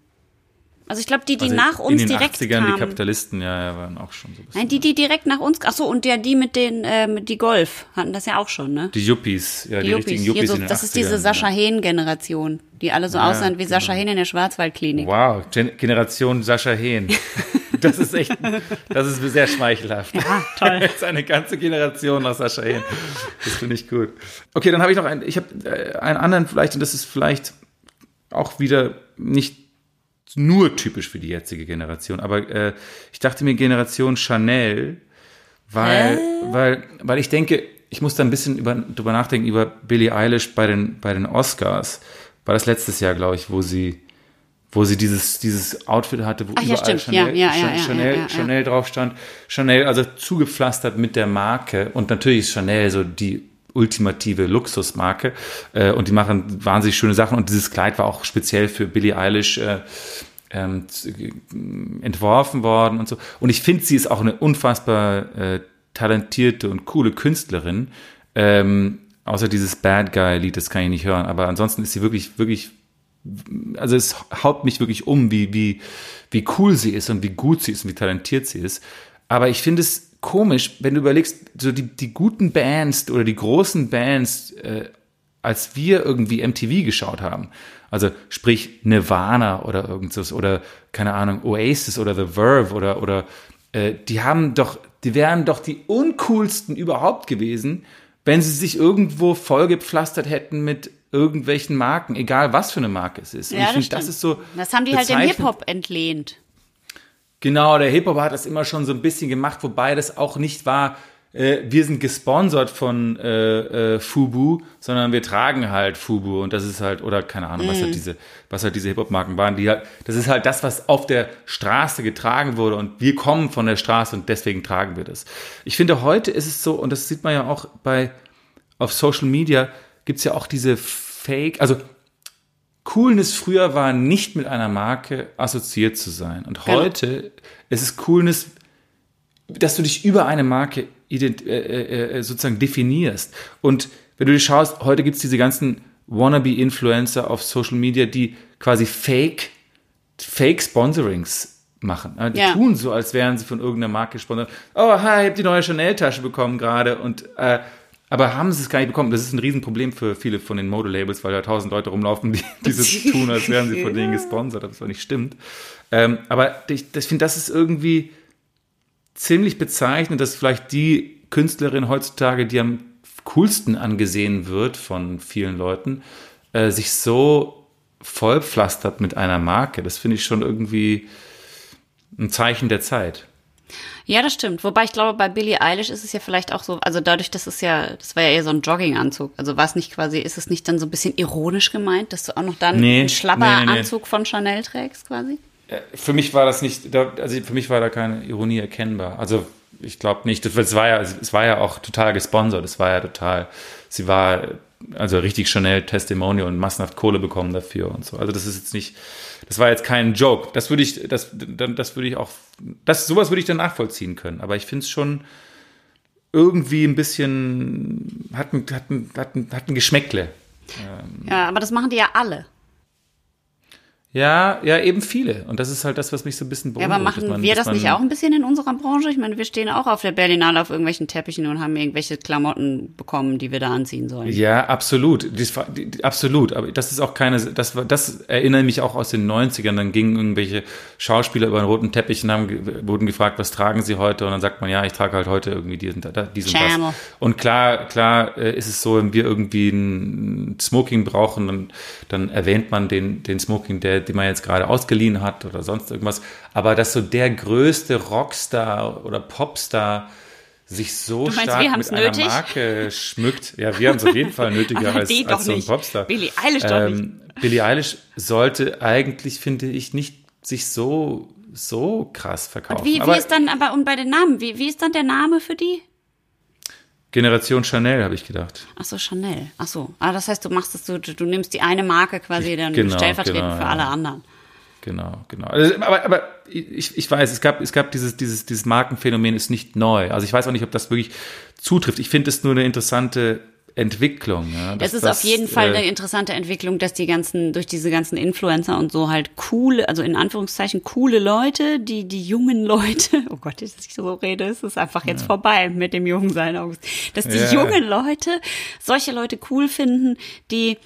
Also ich glaube, die, die Also nach uns in den direkt 80ern, die kamen. Kapitalisten, ja, ja, waren auch schon so. Nein, die, die direkt nach uns. Ach so, und ja, die mit den, äh, mit die Golf hatten das ja auch schon, ne? Die Yuppies, ja, die, Die richtigen Yuppies. Yuppies Hier so, in den das ist 80ern, diese Sascha ja. Hehn-Generation, die alle so aussehen wie Sascha Hehn in der Schwarzwaldklinik. Wow, Gen Generation Sascha Hehn. Das ist echt, das ist sehr schmeichelhaft. Ja, toll. Jetzt eine ganze Generation nach Sascha Hehn. Das finde ich gut. Okay, dann habe ich noch einen, ich habe äh, einen anderen vielleicht, und das ist vielleicht auch wieder nicht nur typisch für die jetzige Generation, aber äh, ich dachte mir Generation Chanel, weil, weil, weil ich denke, ich muss da ein bisschen über, drüber nachdenken über Billie Eilish bei den, bei den Oscars. War das letztes Jahr, glaube ich, wo sie, wo sie dieses, dieses Outfit hatte, wo Ach überall. Ja, ja, ja. Chanel drauf stand. Chanel, also zugepflastert mit der Marke. Und natürlich ist Chanel so die ultimative Luxusmarke. Äh, und die machen wahnsinnig schöne Sachen. Und dieses Kleid war auch speziell für Billie Eilish äh, ähm, äh, entworfen worden und so. Und ich finde, sie ist auch eine unfassbar äh, talentierte und coole Künstlerin. Ähm, außer dieses Bad Guy-Lied, das kann ich nicht hören. Aber ansonsten ist sie wirklich, wirklich also es haut mich wirklich um, wie, wie, wie cool sie ist und wie gut sie ist und wie talentiert sie ist. Aber ich finde es komisch, wenn du überlegst, so die, die guten Bands oder die großen Bands, äh, als wir irgendwie MTV geschaut haben, also sprich Nirvana oder irgendwas oder keine Ahnung, Oasis oder The Verve oder, oder äh, die haben doch, die wären doch die uncoolsten überhaupt gewesen, wenn sie sich irgendwo vollgepflastert hätten mit irgendwelchen Marken, egal was für eine Marke es ist. Und Ja, ich finde, das ist so. Das haben die halt dem. Hip-Hop entlehnt. Genau, der Hip-Hop hat das immer schon so ein bisschen gemacht, wobei das auch nicht war, äh, wir sind gesponsert von äh, äh, Fubu, sondern wir tragen halt Fubu und das ist halt, oder keine Ahnung, was halt diese, was halt diese Hip-Hop-Marken waren, die halt, das ist halt das, was auf der Straße getragen wurde und wir kommen von der Straße und deswegen tragen wir das. Ich finde, heute ist es so, und das sieht man ja auch bei, auf Social Media, gibt's ja auch diese Fake, also Coolness früher war nicht mit einer Marke assoziiert zu sein. Und Genau. heute ist es Coolness, dass du dich über eine Marke äh, äh, äh, sozusagen definierst. Und wenn du dir schaust, heute gibt's diese ganzen Wannabe-Influencer auf Social Media, die quasi Fake, Fake-Sponsorings machen. Äh, Die Ja. tun so, als wären sie von irgendeiner Marke gesponsert. Oh, hi, ich habe die neue Chanel-Tasche bekommen gerade. Und äh, aber haben sie es gar nicht bekommen. Das ist ein Riesenproblem für viele von den Modelabels, weil da tausend Leute rumlaufen, die, die so tun, als wären sie von denen gesponsert, aber nicht stimmt. Ähm, aber ich, ich finde, das ist irgendwie ziemlich bezeichnend, dass vielleicht die Künstlerin heutzutage, die am coolsten angesehen wird von vielen Leuten, äh, sich so vollpflastert mit einer Marke. Das finde ich schon irgendwie ein Zeichen der Zeit. Ja, das stimmt. Wobei ich glaube, bei Billie Eilish ist es ja vielleicht auch so, also dadurch, dass es ja, das war ja eher so ein Jogginganzug. Also war es nicht quasi, ist es nicht dann so ein bisschen ironisch gemeint, dass du auch noch dann Nee, einen Schlapperanzug nee, nee, nee. von Chanel trägst quasi? Für mich war das nicht, da- also für mich war da keine Ironie erkennbar. Also ich glaube nicht, das- es war ja, es war ja auch total gesponsert, es war ja total, sie war also richtig Chanel Testimonial und massenhaft Kohle bekommen dafür und so. Also das ist jetzt nicht, das war jetzt kein Joke. Das würde ich, das, das würde ich auch, das, sowas würde ich dann nachvollziehen können. Aber ich finde es schon irgendwie ein bisschen, hat ein, hat ein, hat ein, hat ein Geschmäckle. Ja, aber das machen die ja alle. Ja, ja, eben viele. Und das ist halt das, was mich so ein bisschen beunruhigt. Ja, aber machen man, wir das nicht auch ein bisschen in unserer Branche? Ich meine, wir stehen auch auf der Berlinale auf irgendwelchen Teppichen und haben irgendwelche Klamotten bekommen, die wir da anziehen sollen. Ja, absolut. Das, absolut. Aber das ist auch keine, das, das erinnert mich auch aus den 90ern. Dann gingen irgendwelche Schauspieler über einen roten Teppich und haben, wurden gefragt, was tragen sie heute? Und dann sagt man, ja, ich trage halt heute irgendwie diesen, diesen was. Und klar, klar äh, ist es so, wenn wir irgendwie ein Smoking brauchen, dann, dann erwähnt man den, den Smoking, der die man jetzt gerade ausgeliehen hat oder sonst irgendwas. Aber dass so der größte Rockstar oder Popstar sich so meinst, stark mit einer nötig? Marke schmückt. Ja, wir haben es auf jeden Fall nötiger als, als so ein Popstar. Billie Eilish doch nicht. Ähm, Billie Eilish sollte eigentlich, finde ich, nicht sich so so krass verkaufen. Und wie, wie ist dann aber und bei den Namen, wie, wie ist dann der Name für die? Generation Chanel, habe ich gedacht. Ach so, Chanel. Ach so. Ah, das heißt, du machst es, du, du nimmst die eine Marke quasi dann genau, stellvertretend genau, für alle anderen. Genau, genau. Also, aber, aber ich, ich weiß, es gab, es gab dieses, dieses, dieses Markenphänomen ist nicht neu. Also ich weiß auch nicht, ob das wirklich zutrifft. Ich finde es nur eine interessante Entwicklung. Ja, es ist das, auf jeden Fall äh, eine interessante Entwicklung, dass die ganzen, durch diese ganzen Influencer und so halt coole, also in Anführungszeichen coole Leute, die, die jungen Leute, oh Gott, dass ich so rede, es ist einfach jetzt ja. vorbei mit dem Jungsein, dass die ja. jungen Leute solche Leute cool finden, die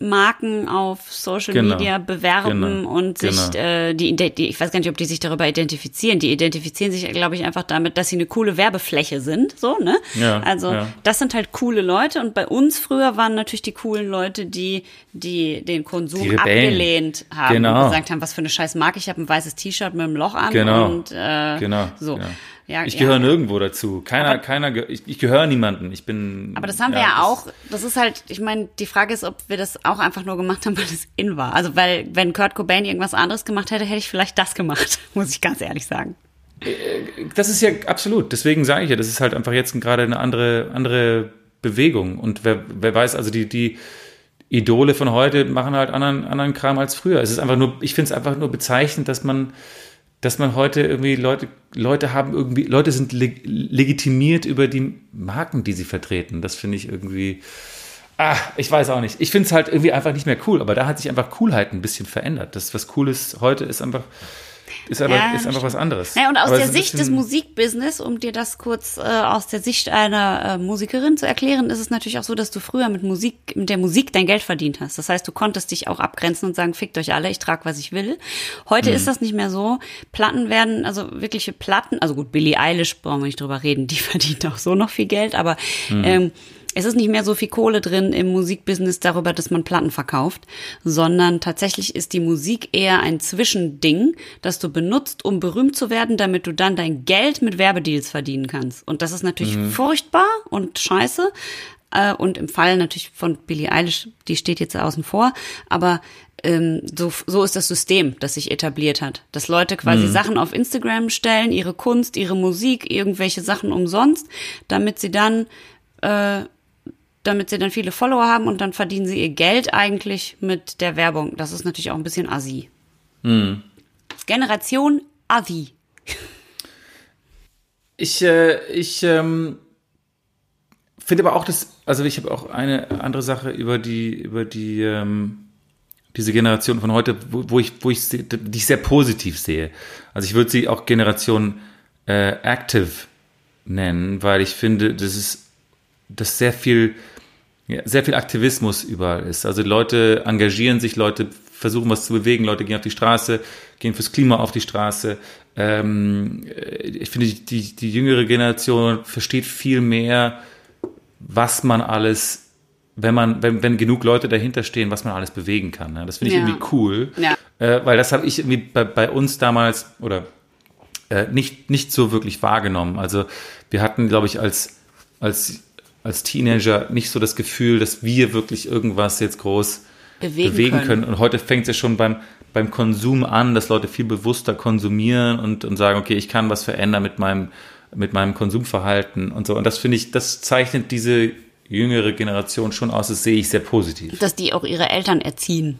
Marken auf Social genau. Media bewerben genau. und sich genau. äh, die, die, ich weiß gar nicht, ob die sich darüber identifizieren. Die identifizieren sich, glaube ich, einfach damit, dass sie eine coole Werbefläche sind. So, ne? Ja, also ja. das sind halt coole Leute und bei uns früher waren natürlich die coolen Leute, die, die den Konsum die abgelehnt haben genau. und gesagt haben, was für eine scheiß Marke, ich habe ein weißes T-Shirt mit einem Loch an genau. und äh, genau. so. Genau. Ja, ich gehöre ja. nirgendwo dazu. Keiner, aber, keiner, ich, ich gehöre niemanden. Ich bin. Aber das haben ja, wir ja auch. Das ist halt, ich meine, die Frage ist, ob wir das auch einfach nur gemacht haben, weil es in war. Also, weil, wenn Kurt Cobain irgendwas anderes gemacht hätte, hätte ich vielleicht das gemacht, muss ich ganz ehrlich sagen. Äh, das ist ja absolut. Deswegen sage ich ja, das ist halt einfach jetzt gerade eine andere, andere Bewegung. Und wer, wer weiß, also die, die Idole von heute machen halt anderen, anderen Kram als früher. Es ist einfach nur, ich finde es einfach nur bezeichnend, dass man, dass man heute irgendwie Leute, Leute haben irgendwie, Leute sind leg legitimiert über die Marken, die sie vertreten. Das finde ich irgendwie, ah, ich weiß auch nicht. Ich finde es halt irgendwie einfach nicht mehr cool, aber da hat sich einfach Coolheit ein bisschen verändert. Das, was cool ist heute, ist einfach, ist, aber, ja, ist einfach was anderes. Ja, und aus aber der Sicht des Musikbusiness, um dir das kurz äh, aus der Sicht einer äh, Musikerin zu erklären, ist es natürlich auch so, dass du früher mit Musik, mit der Musik dein Geld verdient hast. Das heißt, du konntest dich auch abgrenzen und sagen, fickt euch alle, ich trage, was ich will. Heute mhm. ist das nicht mehr so. Platten werden, also wirkliche Platten, also gut, Billie Eilish brauchen wir nicht drüber reden, die verdient auch so noch viel Geld, aber mhm. ähm, es ist nicht mehr so viel Kohle drin im Musikbusiness darüber, dass man Platten verkauft, sondern tatsächlich ist die Musik eher ein Zwischending, das du benutzt, um berühmt zu werden, damit du dann dein Geld mit Werbedeals verdienen kannst. Und das ist natürlich mhm. furchtbar und scheiße. Äh, und im Fall natürlich von Billie Eilish, die steht jetzt außen vor, aber ähm, so, so ist das System, das sich etabliert hat. Dass Leute quasi mhm. Sachen auf Instagram stellen, ihre Kunst, ihre Musik, irgendwelche Sachen umsonst, damit sie dann äh, damit sie dann viele Follower haben und dann verdienen sie ihr Geld eigentlich mit der Werbung. Das ist natürlich auch ein bisschen assi. Mhm. Generation Assi. Ich, äh, ich ähm, finde aber auch, dass, also ich habe auch eine andere Sache über die, über die, ähm, diese Generation von heute, wo, wo ich, wo ich, die ich sehr positiv sehe. Also ich würde sie auch Generation äh, Active nennen, weil ich finde, das ist, dass sehr viel ja, sehr viel Aktivismus überall ist. Also Leute engagieren sich, Leute versuchen was zu bewegen, Leute gehen auf die Straße, gehen fürs Klima auf die Straße. Ähm, ich finde, die, die jüngere Generation versteht viel mehr, was man alles, wenn man, wenn, wenn genug Leute dahinter stehen, was man alles bewegen kann. Ne? Das finde ich ja. irgendwie cool. Ja. Äh, weil das habe ich irgendwie bei, bei uns damals oder äh, nicht, nicht so wirklich wahrgenommen. Also wir hatten, glaube ich, als, als als Teenager nicht so das Gefühl, dass wir wirklich irgendwas jetzt groß bewegen, bewegen können. können. Und heute fängt es ja schon beim, beim Konsum an, dass Leute viel bewusster konsumieren und, und sagen, okay, ich kann was verändern mit meinem, mit meinem Konsumverhalten und so. Und das finde ich, das zeichnet diese jüngere Generation schon aus, das sehe ich sehr positiv. Dass die auch ihre Eltern erziehen.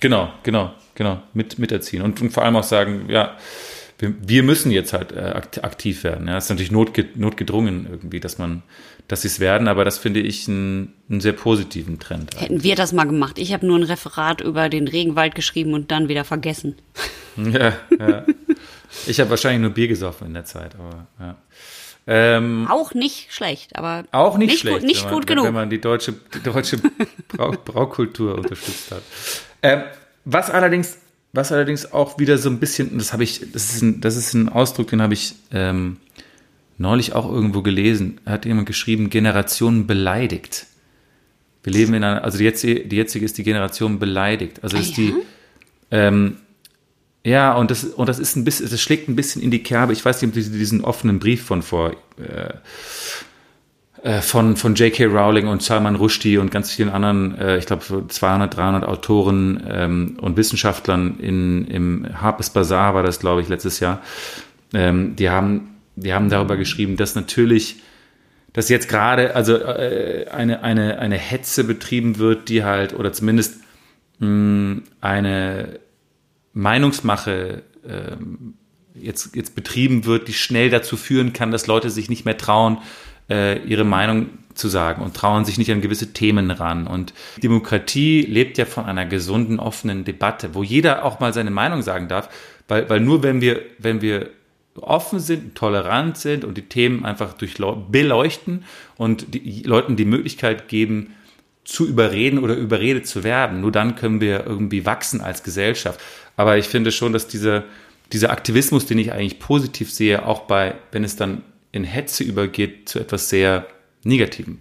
Genau, genau, genau, mit, miterziehen. Und, und vor allem auch sagen, ja, wir, wir müssen jetzt halt äh, aktiv werden. Ja, es ist natürlich notge notgedrungen irgendwie, dass man, dass sie es werden, aber das finde ich einen, einen sehr positiven Trend. Eigentlich. Hätten wir das mal gemacht. Ich habe nur ein Referat über den Regenwald geschrieben und dann wieder vergessen. Ja, ja. Ich habe wahrscheinlich nur Bier gesoffen in der Zeit, aber ja. Ähm, auch nicht schlecht, aber auch nicht, nicht schlecht, gut, nicht man, gut genug. Wenn man die deutsche, die deutsche Brau, Braukultur unterstützt hat. Ähm, was allerdings, was allerdings auch wieder so ein bisschen, das habe ich, das ist ein, das ist ein Ausdruck, den habe ich ähm, neulich auch irgendwo gelesen. Hat jemand geschrieben, Generationen beleidigt. Wir leben in einer, also die jetzige, die jetzige ist die Generation beleidigt. Also ah, ist ja? die, ähm, ja, und das, und das ist ein bisschen, das schlägt ein bisschen in die Kerbe. Ich weiß nicht, ob Sie diesen offenen Brief von vor, äh, äh von, von J.K. Rowling und Salman Rushdie und ganz vielen anderen, äh, ich glaube 200, 300 Autoren ähm, und Wissenschaftlern in, im Harper's Bazaar war das, glaube ich, letztes Jahr. Ähm, die haben, die haben darüber geschrieben, dass natürlich, dass jetzt gerade also äh, eine, eine, eine Hetze betrieben wird, die halt, oder zumindest mh, eine Meinungsmache ähm, jetzt, jetzt betrieben wird, die schnell dazu führen kann, dass Leute sich nicht mehr trauen, äh, ihre Meinung zu sagen und trauen sich nicht an gewisse Themen ran. Und Demokratie lebt ja von einer gesunden, offenen Debatte, wo jeder auch mal seine Meinung sagen darf, weil, weil nur wenn wir, wenn wir offen sind, tolerant sind und die Themen einfach durch beleuchten und die Leuten die Möglichkeit geben, zu überreden oder überredet zu werden. Nur dann können wir irgendwie wachsen als Gesellschaft. Aber ich finde schon, dass dieser, dieser Aktivismus, den ich eigentlich positiv sehe, auch bei, wenn es dann in Hetze übergeht, zu etwas sehr Negativem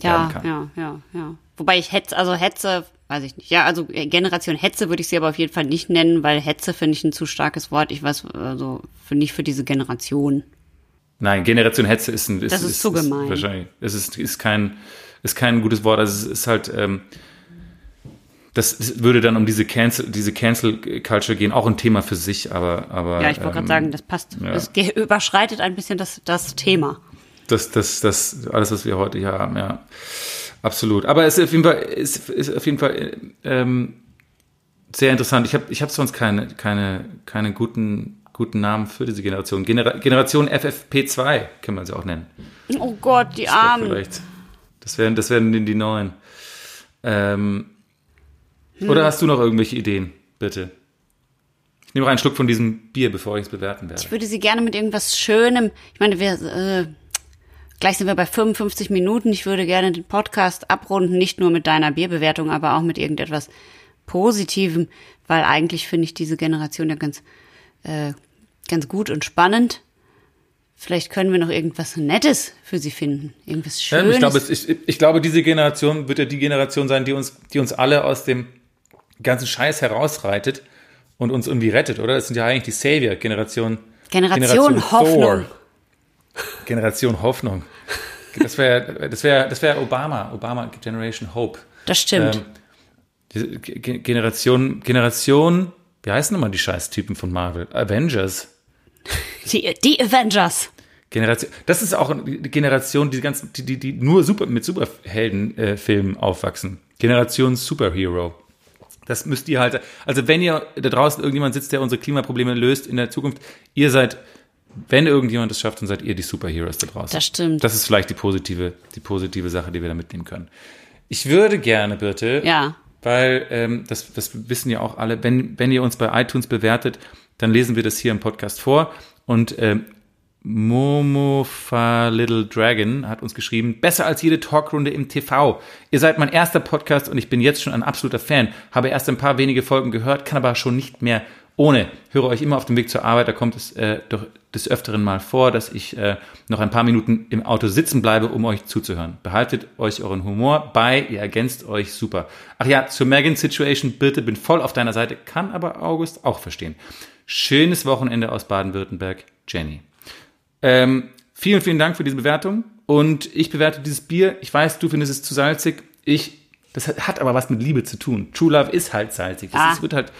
ja, kann. Ja, ja, ja. Wobei ich Hetze, also Hetze, weiß ich nicht. Ja, also äh, Generation Hetze würde ich sie aber auf jeden Fall nicht nennen, weil Hetze finde ich ein zu starkes Wort. Ich weiß, also für nicht für diese Generation. Nein, Generation Hetze ist ein. Ist, das ist, ist zu gemein. Ist wahrscheinlich. Es ist, ist kein, ist kein gutes Wort. Also es ist halt. Ähm, das würde dann um diese Cancel, diese Cancel Culture gehen, auch ein Thema für sich, aber, aber. Ja, ich wollte ähm, gerade sagen, das passt. Ja. Das überschreitet ein bisschen das, das Thema. Das, das, das, alles, was wir heute hier haben, ja. Absolut. Aber es ist auf jeden Fall, ist, ist auf jeden Fall ähm, sehr interessant. Ich habe ich hab sonst keine, keine, keine guten, guten Namen für diese Generation. Genera Generation FFP2 kann man sie auch nennen. Oh Gott, die Armen. Vielleicht. Das werden, das werden die neuen. Ähm, hm. Oder hast du noch irgendwelche Ideen, bitte? Ich nehme noch einen Schluck von diesem Bier, bevor ich es bewerten werde. Ich würde sie gerne mit irgendwas Schönem. Ich meine, wir äh, gleich sind wir bei 55 Minuten. Ich würde gerne den Podcast abrunden, nicht nur mit deiner Bierbewertung, aber auch mit irgendetwas Positivem, weil eigentlich finde ich diese Generation ja ganz äh, ganz gut und spannend. Vielleicht können wir noch irgendwas Nettes für sie finden, irgendwas Schönes. Ja, ich, glaube, ich, ich glaube, diese Generation wird ja die Generation sein, die uns, die uns alle aus dem ganzen Scheiß herausreitet und uns irgendwie rettet, oder? Das sind ja eigentlich die Savior-Generation. Generation, Generation Hoffnung. Thor. Generation Hoffnung. Das wäre das wär, das wär Obama, Obama Generation Hope. Das stimmt. Ähm, Generation, Generation, wie heißen nochmal die Scheißtypen von Marvel? Avengers. Die, die Avengers. Generation, das ist auch eine Generation, die, ganzen, die, die, die nur super, mit Superheldenfilmen äh, aufwachsen. Generation Superhero. Das müsst ihr halt, also wenn ihr da draußen irgendjemand sitzt, der unsere Klimaprobleme löst in der Zukunft, ihr seid, wenn irgendjemand das schafft, dann seid ihr die Superheroes da draußen. Das stimmt. Das ist vielleicht die positive, die positive Sache, die wir da mitnehmen können. Ich würde gerne bitte, ja. weil ähm, das, das wissen ja auch alle, wenn, wenn ihr uns bei iTunes bewertet, dann lesen wir das hier im Podcast vor und ähm, Momofa Little Dragon hat uns geschrieben, besser als jede Talkrunde im TV. Ihr seid mein erster Podcast und ich bin jetzt schon ein absoluter Fan. Habe erst ein paar wenige Folgen gehört, kann aber schon nicht mehr ohne. Höre euch immer auf dem Weg zur Arbeit, da kommt es äh, doch des Öfteren mal vor, dass ich äh, noch ein paar Minuten im Auto sitzen bleibe, um euch zuzuhören. Behaltet euch euren Humor bei, ihr ergänzt euch super. Ach ja, zur Megan Situation, bitte, bin voll auf deiner Seite, kann aber August auch verstehen. Schönes Wochenende aus Baden-Württemberg, Jenny. Ähm, vielen, vielen Dank für diese Bewertung. Und ich bewerte dieses Bier. Ich weiß, du findest es zu salzig. Ich, das hat, aber was mit Liebe zu tun. True Love ist halt salzig. Das ah. ist, wird halt,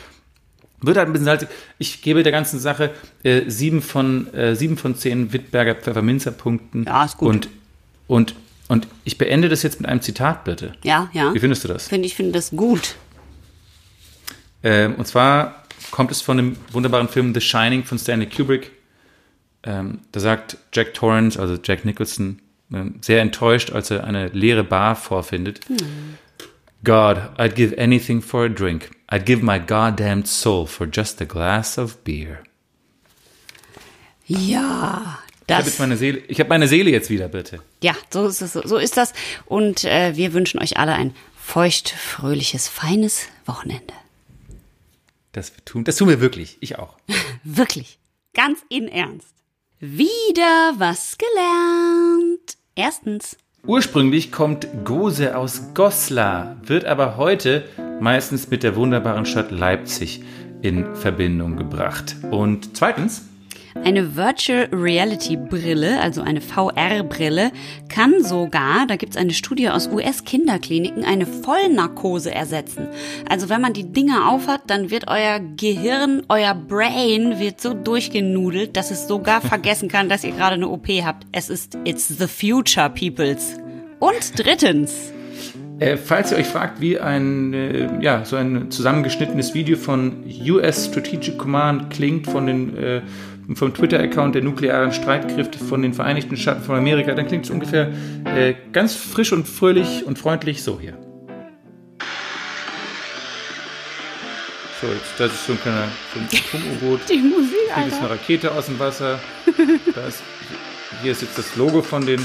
wird halt ein bisschen salzig. Ich gebe der ganzen Sache äh, sieben von äh, sieben von zehn Wittberger Pfefferminzer Punkten. Ja, ist gut. Und, und Und ich beende das jetzt mit einem Zitat, bitte. Ja, ja. Wie findest du das? Finde ich finde das gut. Ähm, und zwar kommt es von dem wunderbaren Film The Shining von Stanley Kubrick. Ähm, da sagt Jack Torrance, also Jack Nicholson, ähm, sehr enttäuscht, als er eine leere Bar vorfindet. God, I'd give anything for a drink. I'd give my goddamned soul for just a glass of beer. Ja, Ich habe das. jetzt meine Seele, ich habe meine Seele jetzt wieder, bitte. Ja, so ist es. So ist das. Und äh, wir wünschen euch alle ein feucht, fröhliches, feines Wochenende. Das tun, das tun wir wirklich. Ich auch. Wirklich. Ganz in Ernst. Wieder was gelernt. Erstens. Ursprünglich kommt Gose aus Goslar, wird aber heute meistens mit der wunderbaren Stadt Leipzig in Verbindung gebracht. Und zweitens, Eine Virtual Reality Brille, also eine VR-Brille, kann sogar, da gibt's eine Studie aus US-Kinderkliniken, eine Vollnarkose ersetzen. Also wenn man die Dinger aufhat, dann wird euer Gehirn, euer Brain wird so durchgenudelt, dass es sogar vergessen kann, dass ihr gerade eine OP habt. Es ist It's the Future, Peoples. Und drittens. Äh, falls ihr euch fragt, wie ein, äh, ja, so ein zusammengeschnittenes Video von US Strategic Command klingt, von den, äh, vom Twitter-Account der nuklearen Streitkräfte von den Vereinigten Staaten von Amerika, dann klingt es ungefähr äh, ganz frisch und fröhlich und freundlich so hier. So, jetzt, das ist so ein kleiner so ein Pump-U-Boot. Die Musik, Hier ist eine Rakete aus dem Wasser. Da ist, hier ist jetzt das Logo von den.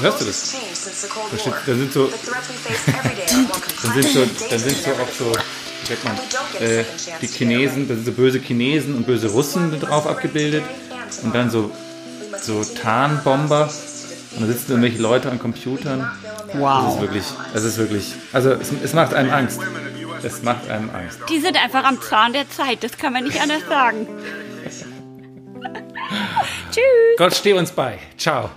Hörst du das? Da, steht, da sind so, dann sind so, dann sind so auch so, wie sagt man, äh, die Chinesen, da sind so böse Chinesen und böse Russen drauf abgebildet und dann so, so Tarnbomber und da sitzen irgendwelche Leute an Computern. Das ist Wow. wirklich, das ist wirklich, also es, es macht einem Angst. Es macht einem Angst. Die sind einfach am Zahn der Zeit, das kann man nicht anders sagen. Tschüss. Gott steh uns bei. Ciao.